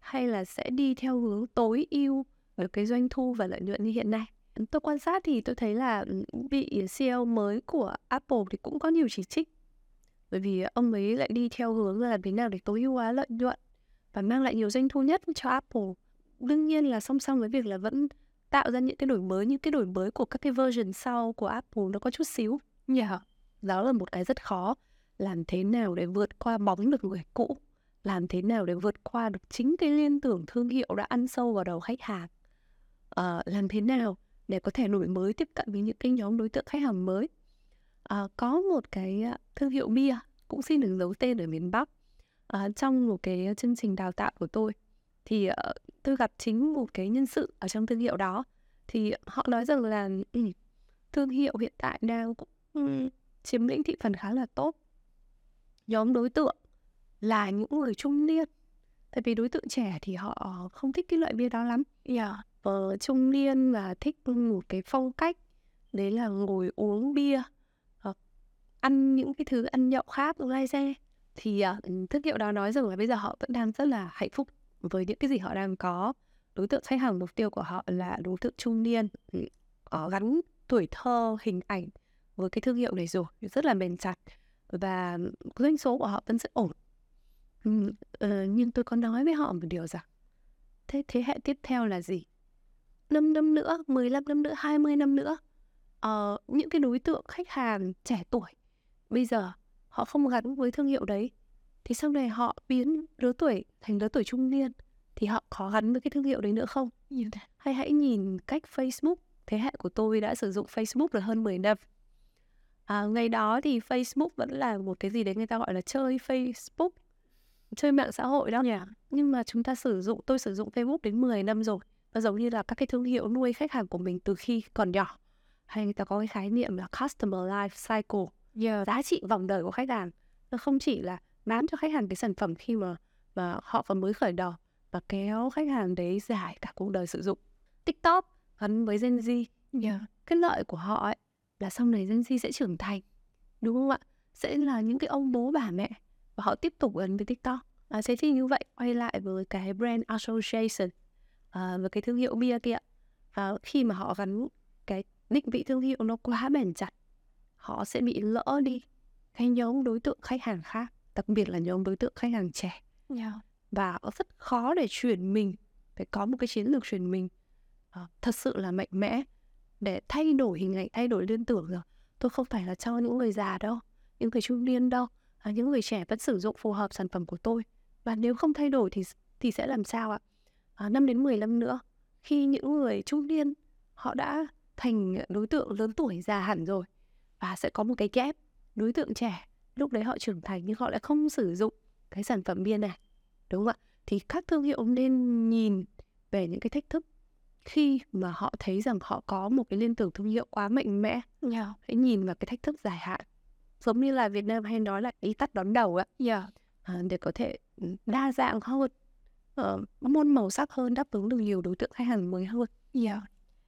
hay là sẽ đi theo hướng tối ưu ở cái doanh thu và lợi nhuận như hiện nay? Tôi quan sát thì tôi thấy là ừ, vị CEO mới của Apple thì cũng có nhiều chỉ trích. Bởi vì ông ấy lại đi theo hướng là làm thế nào để tối ưu hóa lợi nhuận và mang lại nhiều doanh thu nhất cho Apple. Đương nhiên là song song với việc là vẫn tạo ra những cái đổi mới, những cái đổi mới của các cái version sau của Apple nó có chút xíu yeah. đó là một cái rất khó. Làm thế nào để vượt qua bóng được người cũ? Làm thế nào để vượt qua được chính cái liên tưởng thương hiệu đã ăn sâu vào đầu khách hàng? À, làm thế nào để có thể đổi mới tiếp cận với những cái nhóm đối tượng khách hàng mới? À, có một cái à, thương hiệu bia cũng xin được giấu tên ở miền Bắc. À, trong một cái chương trình đào tạo của tôi thì uh, tôi gặp chính một cái nhân sự ở trong thương hiệu đó. Thì họ nói rằng là ừ, thương hiệu hiện tại đang cũng um, chiếm lĩnh thị phần khá là tốt. Nhóm đối tượng là những người trung niên. Tại vì đối tượng trẻ thì họ không thích cái loại bia đó lắm. Yeah. ờ, trung niên và thích một cái phong cách đấy là ngồi uống bia hoặc ăn những cái thứ ăn nhậu khác lai xe. Thì uh, thương hiệu đó nói rằng là bây giờ họ vẫn đang rất là hạnh phúc với những cái gì họ đang có. Đối tượng khách hàng mục tiêu của họ là đối tượng trung niên. Có gắn tuổi thơ hình ảnh với cái thương hiệu này rồi rất là bền chặt. Và doanh số của họ vẫn rất ổn. ờ, nhưng tôi có nói với họ một điều rằng thế thế hệ tiếp theo là gì 5 năm nữa 15 năm nữa 20 năm nữa uh, những cái đối tượng khách hàng trẻ tuổi bây giờ họ không gắn với thương hiệu đấy thì sau này họ biến lứa tuổi thành lứa tuổi trung niên thì họ có gắn với cái thương hiệu đấy nữa không? Hay hãy nhìn cách Facebook thế hệ của tôi đã sử dụng Facebook được hơn 10 năm. À, ngày đó thì Facebook vẫn là một cái gì đấy người ta gọi là chơi Facebook, chơi mạng xã hội đó. Yeah. Nhưng mà chúng ta sử dụng, tôi sử dụng Facebook đến 10 năm rồi. Và giống như là các cái thương hiệu nuôi khách hàng của mình từ khi còn nhỏ. Hay người ta có cái khái niệm là Customer Life Cycle, yeah. giá trị vòng đời của khách hàng. Nó không chỉ là bán cho khách hàng cái sản phẩm khi mà mà họ còn mới khởi đầu và kéo khách hàng đấy dài cả cuộc đời sử dụng tiktok gắn với gen z yeah. cái lợi của họ ấy là sau này gen z sẽ trưởng thành đúng không ạ sẽ là những cái ông bố bà mẹ và họ tiếp tục gắn với tiktok. À, thế thì như vậy quay lại với cái brand association à, với cái thương hiệu bia kia. À, khi mà họ gắn cái định vị thương hiệu nó quá bền chặt họ sẽ bị lỡ đi cái nhóm đối tượng khách hàng khác đặc biệt là nhóm đối tượng khách hàng trẻ. Yeah. và rất khó để chuyển mình phải có một cái chiến lược chuyển mình uh, thật sự là mạnh mẽ để thay đổi hình ảnh thay đổi liên tưởng rồi. Tôi không phải là cho những người già đâu những người trung niên đâu à, những người trẻ vẫn sử dụng phù hợp sản phẩm của tôi. Và nếu không thay đổi thì thì sẽ làm sao ạ? À, 5 đến 10 năm nữa khi những người trung niên họ đã thành đối tượng lớn tuổi già hẳn rồi và sẽ có một cái gap đối tượng trẻ lúc đấy họ trưởng thành nhưng họ lại không sử dụng cái sản phẩm bia này đúng không ạ? Thì các thương hiệu nên nhìn về những cái thách thức. Khi mà họ thấy rằng họ có một cái liên tưởng thương hiệu quá mạnh mẽ yeah. hãy nhìn vào cái thách thức dài hạn giống như là Việt Nam hay nói là ý tắt đón đầu á. Yeah. à, để có thể ừ, đa dạng hơn uh, môn màu sắc hơn đáp ứng được nhiều đối tượng khách hàng mới hơn.
Yeah.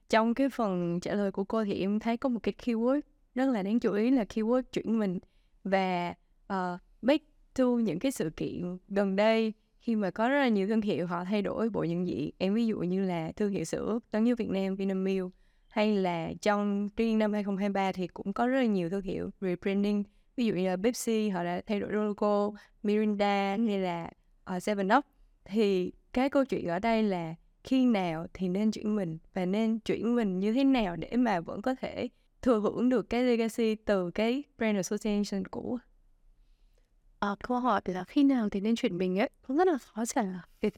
trong cái phần trả lời của cô thì em thấy có một cái keyword rất là đáng chú ý là keyword chuyển mình. Và uh, back to những cái sự kiện gần đây khi mà có rất là nhiều thương hiệu họ thay đổi bộ nhận diện. Em ví dụ như là thương hiệu sữa Tân như Việt Nam Vinamilk hay là trong riêng năm 2023 thì cũng có rất là nhiều thương hiệu rebranding ví dụ như là Pepsi họ đã thay đổi logo Mirinda hay là uh, Seven Up. Thì cái câu chuyện ở đây là khi nào thì nên chuyển mình và nên chuyển mình như thế nào để mà vẫn có thể thừa hưởng được cái legacy từ cái brand association cũ?
À, câu hỏi là khi nào thì nên chuyển mình ấy? Cũng rất là khó trả lời.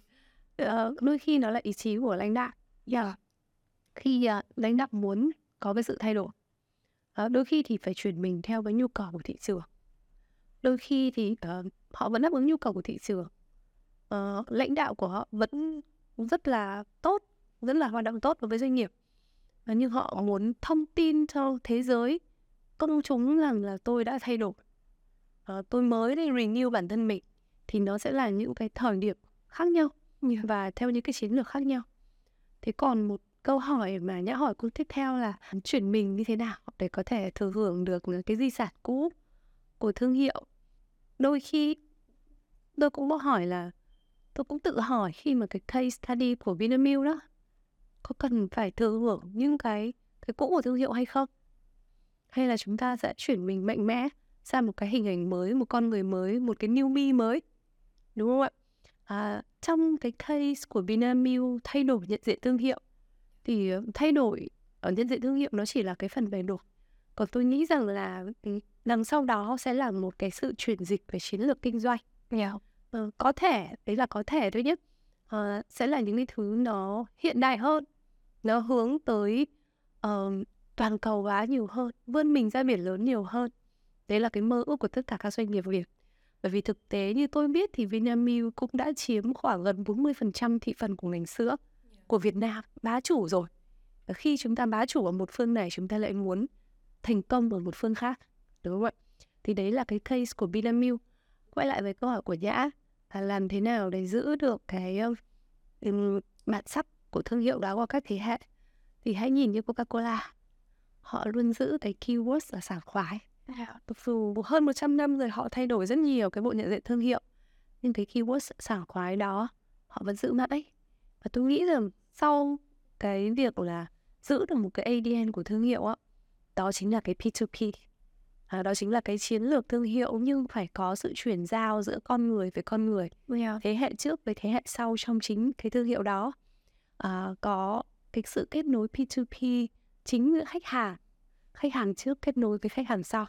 Uh, đôi khi nó là ý chí của lãnh đạo. Yeah khi uh, lãnh đạo muốn có cái sự thay đổi. Uh, đôi khi thì phải chuyển mình theo với nhu cầu của thị trường. Đôi khi thì uh, họ vẫn đáp ứng nhu cầu của thị trường. Uh, lãnh đạo của họ vẫn rất là tốt rất là hoạt động tốt đối với doanh nghiệp. Và nhưng họ muốn thông tin cho thế giới công chúng rằng là tôi đã thay đổi. Uh, tôi mới đi renew bản thân mình thì nó sẽ là những cái thời điểm khác nhau và theo những cái chiến lược khác nhau. Thế còn một câu hỏi mà nhã hỏi cũng tiếp theo là chuyển mình như thế nào để có thể thừa hưởng được cái di sản cũ của thương hiệu? Đôi khi tôi cũng có hỏi là tôi cũng tự hỏi khi mà cái case study của Vinamilk đó có cần phải thừa hưởng những cái cái cũ của thương hiệu hay không? Hay là chúng ta sẽ chuyển mình mạnh mẽ sang một cái hình ảnh mới một con người mới một cái new me mới? Đúng không ạ? À, trong cái case của Vinamilk thay đổi nhận diện thương hiệu thì ờ, thay đổi ở nhận diện thương hiệu nó chỉ là cái phần bề nổi. Còn tôi nghĩ rằng là đằng sau đó sẽ là một cái sự chuyển dịch về chiến lược kinh doanh. Yeah. ờ, có thể đấy là có thể thôi nhé uh, sẽ là những cái thứ nó hiện đại hơn nó hướng tới uh, toàn cầu hóa nhiều hơn vươn mình ra biển lớn nhiều hơn. Đấy là cái mơ ước của tất cả các doanh nghiệp việt. Bởi vì thực tế như tôi biết thì Vinamilk cũng đã chiếm khoảng gần 40% thị phần của ngành sữa của Việt Nam bá chủ rồi. Và khi chúng ta bá chủ ở một phương này chúng ta lại muốn thành công ở một phương khác đúng không ạ? Thì đấy là cái case của Vinamilk quay lại với câu hỏi của Nhã là làm thế nào để giữ được cái um, bản sắc của thương hiệu đó qua các thế hệ? Thì hãy nhìn như Coca-Cola. Họ luôn giữ cái keyword là sảng khoái. Dù hơn 100 năm rồi họ thay đổi rất nhiều cái bộ nhận diện thương hiệu nhưng cái keyword sảng khoái đó họ vẫn giữ mãi. Và tôi nghĩ rằng sau cái việc là giữ được một cái ADN của thương hiệu á đó chính là cái P2P à, đó chính là cái chiến lược thương hiệu nhưng phải có sự chuyển giao giữa con người với con người.
Yeah.
thế hệ trước với thế hệ sau trong chính cái thương hiệu đó. À, có cái sự kết nối P2P chính giữa khách hàng khách hàng trước kết nối với khách hàng sau.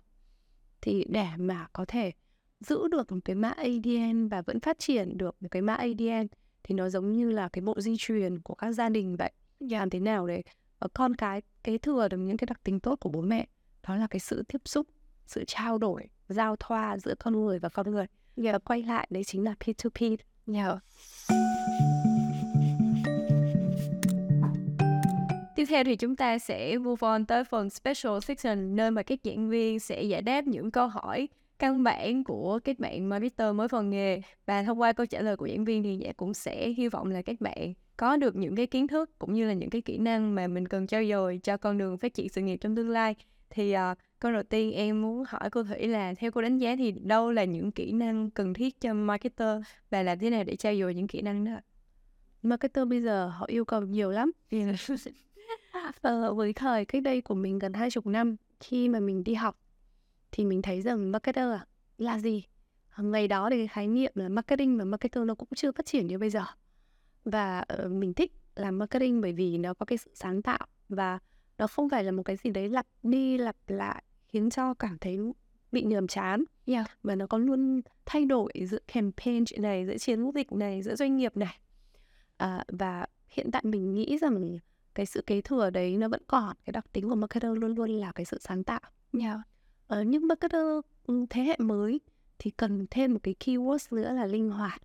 Thì để mà có thể giữ được một cái mã ADN và vẫn phát triển được một cái mã ADN thì nó giống như là cái bộ di truyền của các gia đình vậy. Làm thế nào để ờ, con cái kế thừa được những cái đặc tính tốt của bố mẹ? Đó là cái sự tiếp xúc sự trao đổi giao thoa giữa con người và con người. Và quay lại đấy chính là P2P
yeah. Tiếp theo thì chúng ta sẽ move on tới phần special section nơi mà các giảng viên sẽ giải đáp những câu hỏi căn bản của các bạn marketer mới vào nghề và thông qua câu trả lời của giảng viên thì dạ cũng sẽ hy vọng là các bạn có được những cái kiến thức cũng như là những cái kỹ năng mà mình cần trau dồi cho con đường phát triển sự nghiệp trong tương lai. Thì uh, câu đầu tiên em muốn hỏi cô Thủy là theo cô đánh giá thì đâu là những kỹ năng cần thiết cho marketer và làm thế nào để trau dồi những kỹ năng đó
marketer bây giờ họ yêu cầu nhiều lắm. [laughs] Ờ, với thời cách đây của mình gần hai chục năm khi mà mình đi học thì mình thấy rằng marketer à, là gì? Ngày đó thì cái khái niệm là marketing và marketer nó cũng chưa phát triển như bây giờ. Và uh, mình thích làm marketing bởi vì nó có cái sự sáng tạo và nó không phải là một cái gì đấy lặp đi lặp lại khiến cho cảm thấy bị nhàm chán.
Yeah.
và nó có luôn thay đổi giữa campaign này giữa chiến dịch này giữa doanh nghiệp này. À, và hiện tại mình nghĩ rằng cái sự kế thừa đấy nó vẫn còn. Cái đặc tính của marketer luôn luôn là cái sự sáng tạo.
Yeah.
Ờ, nhưng marketer ừ, thế hệ mới thì cần thêm một cái keyword nữa là linh hoạt.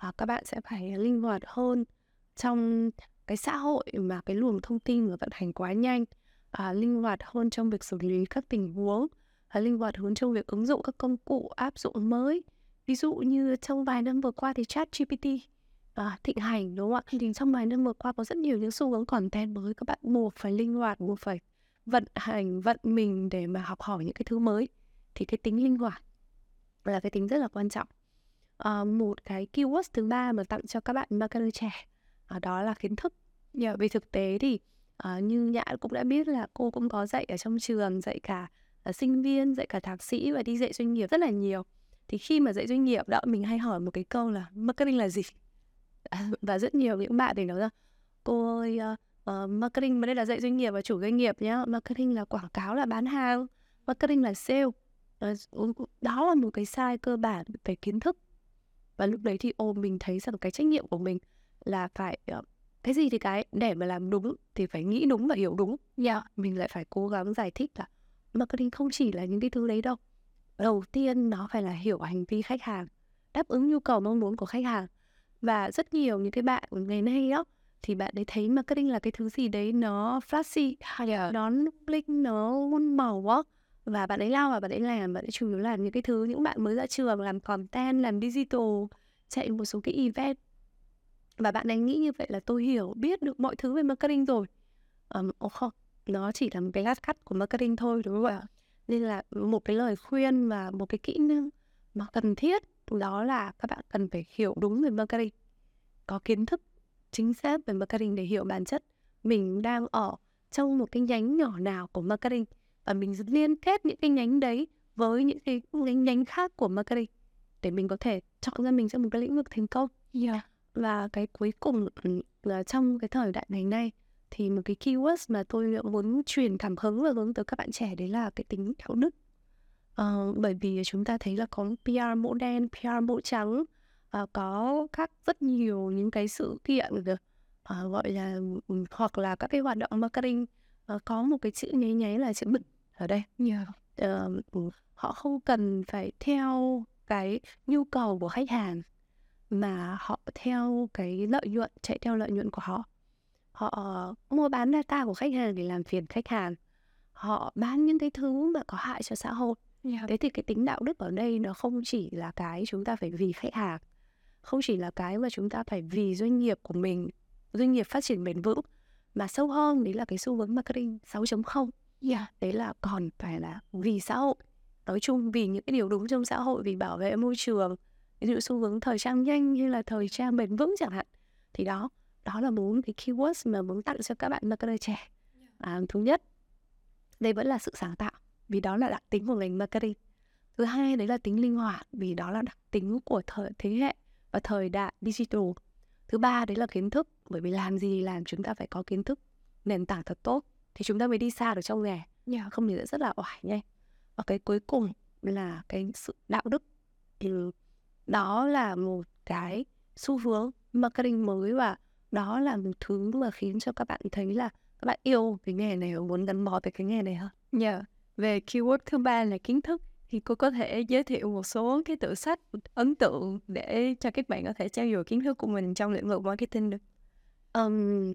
Và các bạn sẽ phải linh hoạt hơn trong cái xã hội mà cái luồng thông tin và vận hành quá nhanh à, linh hoạt hơn trong việc xử lý các tình huống và linh hoạt hơn trong việc ứng dụng các công cụ áp dụng mới. Ví dụ như trong vài năm vừa qua thì chat GPT à, thịnh hành đúng không ạ? Thì trong vài năm vừa qua có rất nhiều những xu hướng content mới các bạn buộc phải linh hoạt buộc phải vận hành vận mình để mà học hỏi những cái thứ mới thì cái tính linh hoạt là cái tính rất là quan trọng. À, một cái keyword thứ ba mà tặng cho các bạn marketer trẻ à, đó là kiến thức. Yeah, vì thực tế thì à, như nhã cũng đã biết là cô cũng có dạy ở trong trường dạy cả à, sinh viên dạy cả thạc sĩ và đi dạy doanh nghiệp rất là nhiều. Thì khi mà dạy doanh nghiệp đó mình hay hỏi một cái câu là marketing là gì? [laughs] Và rất nhiều những bạn thì nói rằng cô ơi uh, marketing mà đây là dạy doanh nghiệp và chủ doanh nghiệp nhá. Marketing là quảng cáo là bán hàng. Marketing là sale. Uh, đó là một cái sai cơ bản về kiến thức. Và lúc đấy thì ô mình thấy rằng cái trách nhiệm của mình là phải uh, cái gì thì cái để mà làm đúng thì phải nghĩ đúng và hiểu đúng. Yeah.
Dạ.
mình lại phải cố gắng giải thích là marketing không chỉ là những cái thứ đấy đâu. Đầu tiên nó phải là hiểu hành vi khách hàng đáp ứng nhu cầu mong muốn của khách hàng. Và rất nhiều những cái bạn ngày nay đó thì bạn ấy thấy marketing là cái thứ gì đấy nó flashy hay là nó bling nó muôn màu á? Và bạn ấy lao vào bạn ấy làm bạn ấy chủ yếu làm những cái thứ những bạn mới ra trường làm content làm digital chạy một số cái event. Và bạn ấy nghĩ như vậy là tôi hiểu biết được mọi thứ về marketing rồi. Um, không nó chỉ là một cái lát cắt của marketing thôi đúng không ạ? Nên là một cái lời khuyên và một cái kỹ năng mà cần thiết đó là các bạn cần phải hiểu đúng về marketing. Có kiến thức chính xác về marketing để hiểu bản chất. Mình đang ở trong một cái nhánh nhỏ nào của marketing và mình liên kết những cái nhánh đấy với những cái nhánh nhánh khác của marketing để mình có thể chọn ra mình trong một cái lĩnh vực thành công.
Yeah.
và cái cuối cùng ừ, là trong cái thời đại ngày nay thì một cái keyword mà tôi muốn truyền cảm hứng và hướng tới các bạn trẻ đấy là cái tính đạo đức. Uh, bởi vì chúng ta thấy là có PR mẫu đen, PR mẫu trắng uh, có các rất nhiều những cái sự kiện uh, gọi là hoặc là các cái hoạt động marketing uh, có một cái chữ nháy nháy là chữ bự ở đây.
Yeah.
uh, họ không cần phải theo cái nhu cầu của khách hàng mà họ theo cái lợi nhuận chạy theo lợi nhuận của họ. Họ mua bán data của khách hàng để làm phiền khách hàng. Họ bán những cái thứ mà có hại cho xã hội.
Yeah.
thế thì cái tính đạo đức ở đây nó không chỉ là cái chúng ta phải vì khách hàng không chỉ là cái mà chúng ta phải vì doanh nghiệp của mình doanh nghiệp phát triển bền vững mà sâu hơn đấy là cái xu hướng marketing 6.0
yeah.
đấy là còn phải là vì xã hội. Nói chung vì những cái điều đúng trong xã hội vì bảo vệ môi trường ví dụ xu hướng thời trang nhanh hay là thời trang bền vững chẳng hạn. Thì đó đó là bốn cái keywords mà muốn tặng cho các bạn marketer trẻ. À, thứ nhất đây vẫn là sự sáng tạo vì đó là đặc tính của ngành marketing. Thứ hai đấy là tính linh hoạt vì đó là đặc tính của thời thế hệ và thời đại digital thứ ba đấy là kiến thức bởi vì làm gì làm chúng ta phải có kiến thức nền tảng thật tốt thì chúng ta mới đi xa được trong nghề yeah. không thì sẽ rất là oải nha và cái cuối cùng là cái sự đạo đức thì đó là một cái xu hướng marketing mới và đó là một thứ mà khiến cho các bạn thấy là các bạn yêu cái nghề này và muốn gắn bó với cái nghề này hơn.
Yeah. Về keyword thứ ba là kiến thức thì cô có thể giới thiệu một số cái tựa sách ấn tượng để cho các bạn có thể trao dồi kiến thức của mình trong lĩnh vực marketing được.
Um,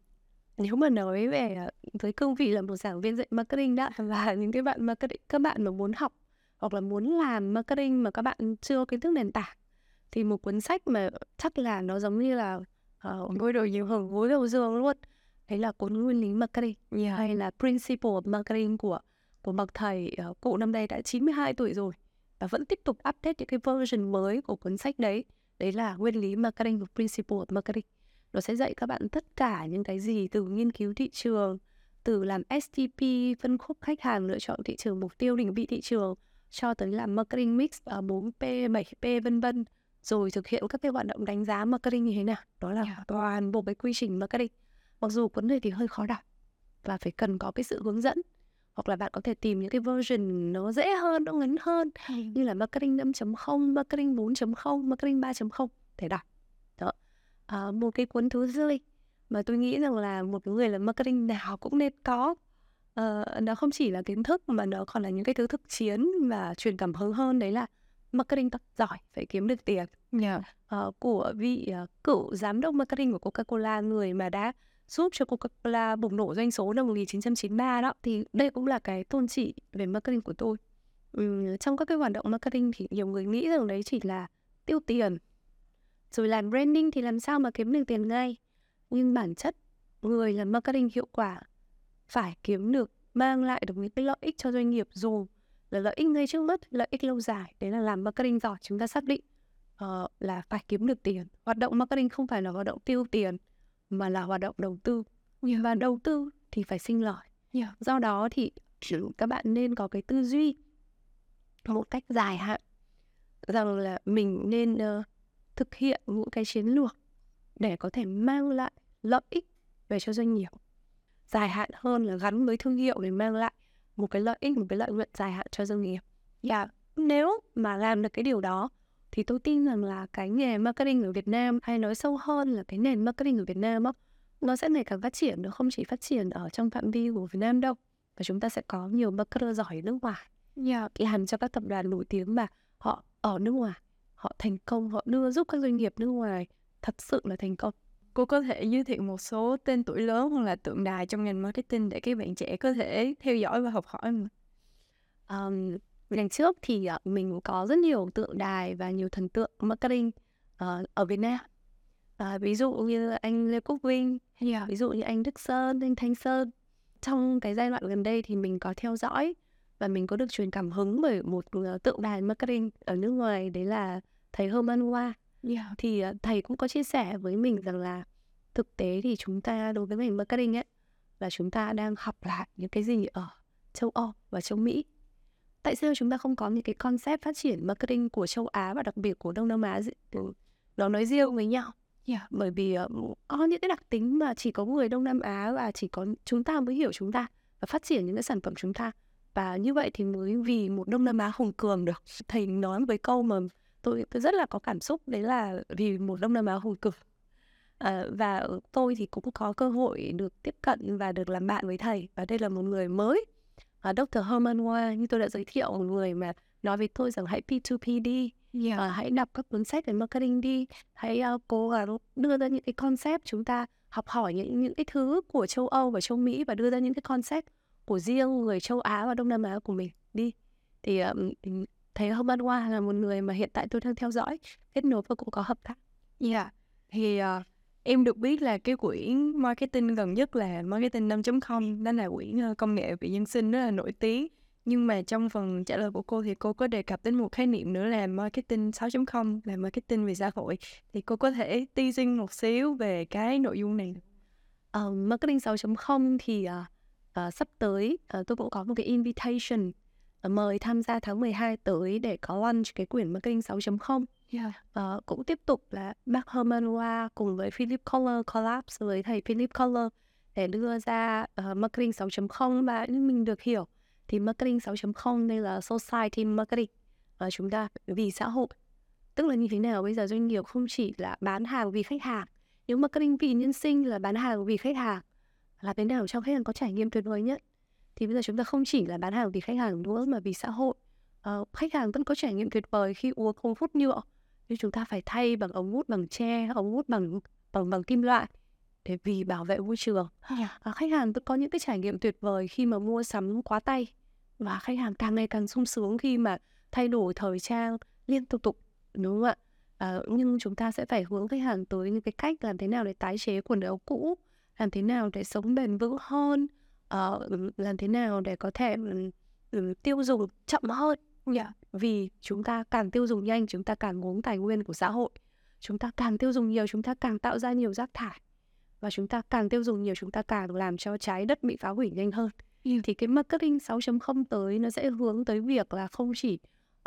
nếu mà nói về với cương vị là một giảng viên dạy marketing đó và những cái bạn marketing các bạn mà muốn học hoặc là muốn làm marketing mà các bạn chưa kiến thức nền tảng thì một cuốn sách mà chắc là nó giống như là uh, gối đầu nhiều hưởng gối đầu giường luôn đấy là cuốn nguyên lý marketing yeah. hay là principle of marketing của của bậc thầy uh, cụ năm nay đã 92 tuổi rồi và vẫn tiếp tục update những cái version mới của cuốn sách đấy. Đấy là nguyên lý marketing và principle of marketing. Nó sẽ dạy các bạn tất cả những cái gì từ nghiên cứu thị trường từ làm STP phân khúc khách hàng lựa chọn thị trường mục tiêu định vị thị trường cho tới làm marketing mix ở ờ, 4P, 7P vân vân rồi thực hiện các cái hoạt động đánh giá marketing như thế nào. Đó là yeah. toàn bộ cái quy trình marketing. Mặc dù cuốn này thì hơi khó đọc và phải cần có cái sự hướng dẫn hoặc là bạn có thể tìm những cái version nó dễ hơn nó ngắn hơn ừ. như là marketing 5.0 marketing 4.0 marketing 3.0 để đọc đó à, một cái cuốn thứ hai mà tôi nghĩ rằng là một người làm marketing nào cũng nên có uh, nó không chỉ là kiến thức mà nó còn là những cái thứ thực chiến và truyền cảm hứng hơn đấy là marketing thật giỏi phải kiếm được tiền yeah. uh, của vị uh, cựu giám đốc marketing của Coca-Cola người mà đã giúp cho Coca-Cola bùng nổ doanh số năm 1993 đó. Thì đây cũng là cái tôn chỉ về marketing của tôi. Ừ, trong các cái hoạt động marketing thì nhiều người nghĩ rằng đấy chỉ là tiêu tiền rồi làm branding thì làm sao mà kiếm được tiền ngay. Nhưng bản chất người làm marketing hiệu quả phải kiếm được mang lại được những cái lợi ích cho doanh nghiệp dù là lợi ích ngay trước mắt lợi ích lâu dài. Đấy là làm marketing giỏi chúng ta xác định uh, là phải kiếm được tiền. Hoạt động marketing không phải là hoạt động tiêu tiền mà là hoạt động đầu tư yeah. và đầu tư thì phải sinh lời yeah. do đó thì các bạn nên có cái tư duy một cách dài hạn rằng là mình nên uh, thực hiện những cái chiến lược để có thể mang lại lợi ích về cho doanh nghiệp dài hạn hơn là gắn với thương hiệu để mang lại một cái lợi ích một cái lợi nhuận dài hạn cho doanh nghiệp. Yeah. Nếu mà làm được cái điều đó thì tôi tin rằng là cái nghề marketing ở Việt Nam hay nói sâu hơn là cái nền marketing ở Việt Nam đó, nó sẽ ngày càng phát triển nó không chỉ phát triển ở trong phạm vi của Việt Nam đâu và chúng ta sẽ có nhiều marketer giỏi ở nước ngoài yeah. làm cho các tập đoàn nổi tiếng mà họ ở nước ngoài họ thành công họ đưa giúp các doanh nghiệp nước ngoài thật sự là thành công
cô có thể giới thiệu một số tên tuổi lớn hoặc là tượng đài trong ngành marketing để các bạn trẻ có thể theo dõi và học hỏi mà.
Um, lần trước thì uh, mình có rất nhiều tượng đài và nhiều thần tượng marketing uh, ở Việt Nam. Uh, ví dụ như anh Lê Quốc Vinh, yeah. ví dụ như anh Đức Sơn, anh Thanh Sơn. Trong cái giai đoạn gần đây thì mình có theo dõi và mình có được truyền cảm hứng bởi một tượng đài marketing ở nước ngoài đấy là thầy Herman Hoa Yeah. Thì uh, thầy cũng có chia sẻ với mình rằng là thực tế thì chúng ta đối với ngành marketing ấy là chúng ta đang học lại những cái gì ở châu Âu và châu Mỹ. Tại sao chúng ta không có những cái concept phát triển marketing của châu Á và đặc biệt của Đông Nam Á nó nói riêng với nhau? Yeah. Bởi vì uh, có những cái đặc tính mà chỉ có người Đông Nam Á và chỉ có chúng ta mới hiểu chúng ta và phát triển những cái sản phẩm chúng ta và như vậy thì mới vì một Đông Nam Á hùng cường được. [laughs] Thầy nói với câu mà tôi tôi rất là có cảm xúc đấy là vì một đông nam á hồi cực à, và tôi thì cũng có cơ hội được tiếp cận và được làm bạn với thầy và đây là một người mới à, Dr. Herman Hoa như tôi đã giới thiệu một người mà nói với tôi rằng hãy P2P đi yeah. à, hãy đọc các cuốn sách về marketing đi hãy uh, cố gắng đưa ra những cái concept chúng ta học hỏi những những cái thứ của châu Âu và châu Mỹ và đưa ra những cái concept của riêng người châu Á và Đông Nam Á của mình đi thì um, thấy Herman Hoa là một người mà hiện tại tôi đang theo dõi kết nối và cũng có hợp tác.
Yeah. Thì uh, em được biết là cái quyển marketing gần nhất là marketing 5.0 đó là quyển ờ, công nghệ về nhân sinh rất là nổi tiếng Nhưng mà trong phần trả lời của cô thì cô có đề cập đến một khái niệm nữa là marketing 6.0 là marketing về xã hội. Thì cô có thể teasing một xíu về cái nội dung này.
Uh, marketing 6.0 thì uh, uh, sắp tới uh, tôi cũng có một cái invitation uh, mời tham gia tháng 12 tới để có launch cái quyển marketing 6.0 Yeah. Uh, cũng tiếp tục là bác Hermanua cùng với Philip Collar collapse với thầy Philip Collar để đưa ra uh, marketing 6.0 mà mình được hiểu thì marketing 6.0 đây là society marketing uh, chúng ta vì xã hội. Tức là như thế nào? Bây giờ doanh nghiệp không chỉ là bán hàng vì khách hàng nhưng marketing vì nhân sinh là bán hàng vì khách hàng là thế nào cho khách hàng có trải nghiệm tuyệt vời nhất? Thì bây giờ chúng ta không chỉ là bán hàng vì khách hàng nữa mà vì xã hội. Uh, khách hàng vẫn có trải nghiệm tuyệt vời khi uống không hút nhựa nhưng chúng ta phải thay bằng ống hút bằng tre ống hút bằng bằng bằng kim loại để vì bảo vệ môi trường. À, khách hàng có những cái trải nghiệm tuyệt vời khi mà mua sắm quá tay. Và khách hàng càng ngày càng sung sướng khi mà thay đổi thời trang liên tục tục đúng không ạ? À, nhưng chúng ta sẽ phải hướng khách hàng tới những cái cách làm thế nào để tái chế quần áo cũ làm thế nào để sống bền vững hơn uh, làm thế nào để có thể um, tiêu dùng chậm hơn yeah. vì chúng ta càng tiêu dùng nhanh chúng ta càng ngốn tài nguyên của xã hội chúng ta càng tiêu dùng nhiều chúng ta càng tạo ra nhiều rác thải và chúng ta càng tiêu dùng nhiều chúng ta càng làm cho trái đất bị phá hủy nhanh hơn yeah. thì cái marketing 6.0 tới nó sẽ hướng tới việc là không chỉ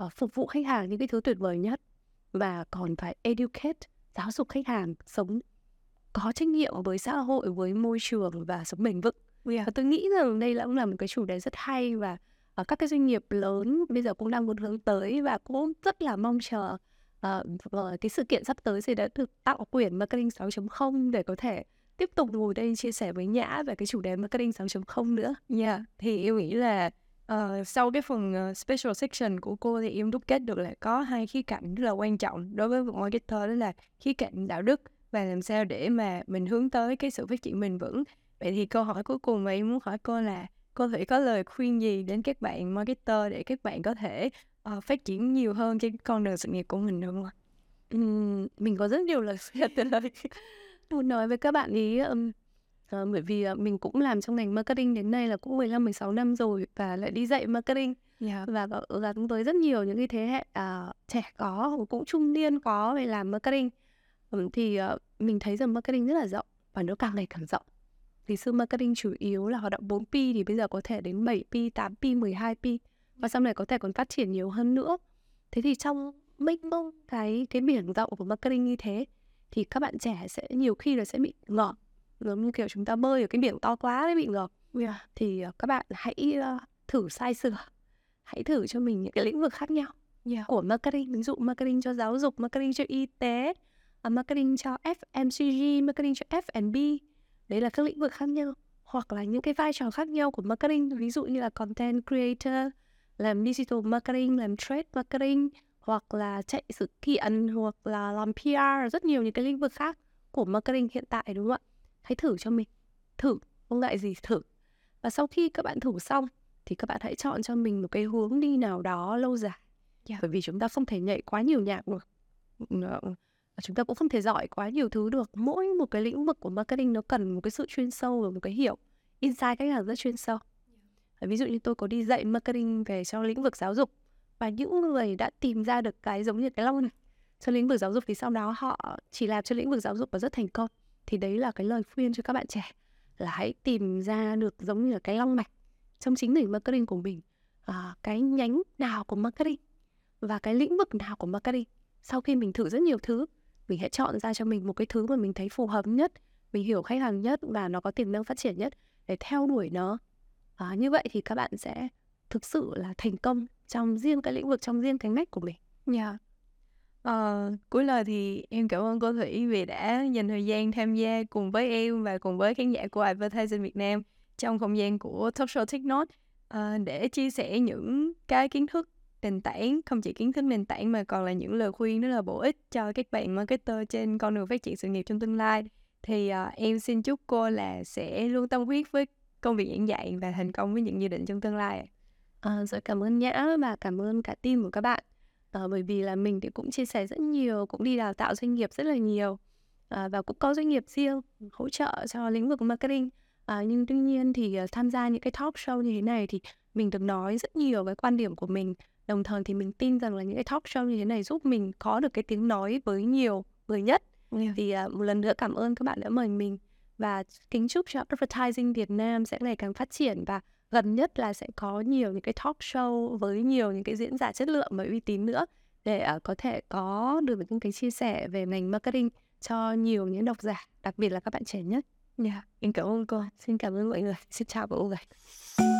uh, phục vụ khách hàng những cái thứ tuyệt vời nhất mà còn phải educate giáo dục khách hàng sống có trách nhiệm với xã hội với môi trường và sống bền vững yeah. và tôi nghĩ rằng đây là cũng là một cái chủ đề rất hay và uh, các cái doanh nghiệp lớn bây giờ cũng đang muốn hướng tới và cũng rất là mong chờ uh, cái sự kiện sắp tới sẽ đã được tạo quyển marketing 6.0 để có thể tiếp tục ngồi đây chia sẻ với Nhã về cái chủ đề marketing 6.0 nữa.
Yeah, thì em nghĩ là uh, sau cái phần uh, special section của cô thì em đúc kết được là có hai khía cạnh rất là quan trọng đối với một marketer đó là khía cạnh đạo đức và làm sao để mà mình hướng tới cái sự phát triển bền vững. Vậy thì câu hỏi cuối cùng mà em muốn hỏi cô là cô thể có lời khuyên gì đến các bạn marketer để các bạn có thể uh, phát triển nhiều hơn trên con đường sự nghiệp của mình được không ạ?
Uhm, mình có rất nhiều lời khuyên [laughs] lời muốn nói với các bạn ý um, uh, bởi vì uh, mình cũng làm trong ngành marketing đến nay là cũng 15 16 năm rồi và lại đi dạy marketing yeah. và gắn với rất nhiều những cái thế hệ uh, trẻ có cũng trung niên có về làm marketing um, thì uh, mình thấy rằng marketing rất là rộng và nó càng ngày càng rộng thì xưa marketing chủ yếu là hoạt động 4P thì bây giờ có thể đến 7P, 8P, 12P và sau này có thể còn phát triển nhiều hơn nữa. Thế thì trong mênh mông cái cái biển rộng của marketing như thế thì các bạn trẻ sẽ nhiều khi là sẽ bị ngợp giống như kiểu chúng ta bơi ở cái biển to quá đấy bị ngợp yeah. thì uh, các bạn hãy uh, thử sai sửa hãy thử cho mình những cái lĩnh vực khác nhau yeah. của marketing ví dụ marketing cho giáo dục marketing cho y tế uh, marketing cho FMCG marketing cho F&B đấy là các lĩnh vực khác nhau hoặc là những cái vai trò khác nhau của marketing. Ví dụ như là content creator làm digital marketing làm trade marketing hoặc là chạy sự kiện hoặc là làm PR rất nhiều những cái lĩnh vực khác của marketing hiện tại đúng không ạ? Hãy thử cho mình. Thử không ngại gì thử. Và sau khi các bạn thử xong thì các bạn hãy chọn cho mình một cái hướng đi nào đó lâu dài. Yeah. bởi vì chúng ta không thể nhảy quá nhiều nhạc được Ờ, chúng ta cũng không thể giỏi quá nhiều thứ được. Mỗi một cái lĩnh vực của marketing nó cần một cái sự chuyên sâu và một cái hiểu insight khách hàng rất chuyên sâu. Ờ, ví dụ như tôi có đi dạy marketing về cho lĩnh vực giáo dục và những người đã tìm ra được cái giống như cái long này cho lĩnh vực giáo dục thì sau đó họ chỉ làm cho lĩnh vực giáo dục và rất thành công. Thì đấy là cái lời khuyên cho các bạn trẻ là hãy tìm ra được giống như là cái long mạch trong chính ngành marketing của mình. À, cái nhánh nào của marketing và cái lĩnh vực nào của marketing sau khi mình thử rất nhiều thứ mình hãy chọn ra cho mình một cái thứ mà mình thấy phù hợp nhất mình hiểu khách hàng nhất và nó có tiềm năng phát triển nhất để theo đuổi nó à, như vậy thì các bạn sẽ thực sự là thành công trong riêng cái lĩnh vực trong riêng cái ngách của mình.
Nha. Yeah. à, cuối lời thì em cảm ơn cô Thủy vì đã dành thời gian tham gia cùng với em và cùng với khán giả của Advertising Việt Nam trong không gian của Talk Show Tech Note ờ, để chia sẻ những cái kiến thức nền tảng, không chỉ kiến thức nền tảng mà còn là những lời khuyên rất là bổ ích cho các bạn marketer trên con đường phát triển sự nghiệp trong tương lai. Thì uh, em xin chúc cô là sẽ luôn tâm huyết với công việc giảng dạy và thành công với những dự định trong tương lai.
À, rồi cảm ơn Nhã và cảm ơn cả team của các bạn. À, bởi vì là mình thì cũng chia sẻ rất nhiều, cũng đi đào tạo doanh nghiệp rất là nhiều à, và cũng có doanh nghiệp riêng hỗ trợ cho lĩnh vực marketing À, nhưng tuy nhiên thì uh, tham gia những cái talk show như thế này thì mình được nói rất nhiều cái quan điểm của mình đồng thời thì mình tin rằng là những cái talk show như thế này giúp mình có được cái tiếng nói với nhiều người nhất yeah. thì uh, một lần nữa cảm ơn các bạn đã mời mình và kính chúc cho advertising Việt Nam sẽ ngày càng phát triển và gần nhất là sẽ có nhiều những cái talk show với nhiều những cái diễn giả chất lượng và uy tín nữa để uh, có thể có được những cái chia sẻ về ngành marketing cho nhiều những độc giả đặc biệt là các bạn trẻ nhất.
Dạ, yeah, em cảm ơn cô.
Xin cảm ơn mọi người. Xin chào mọi người.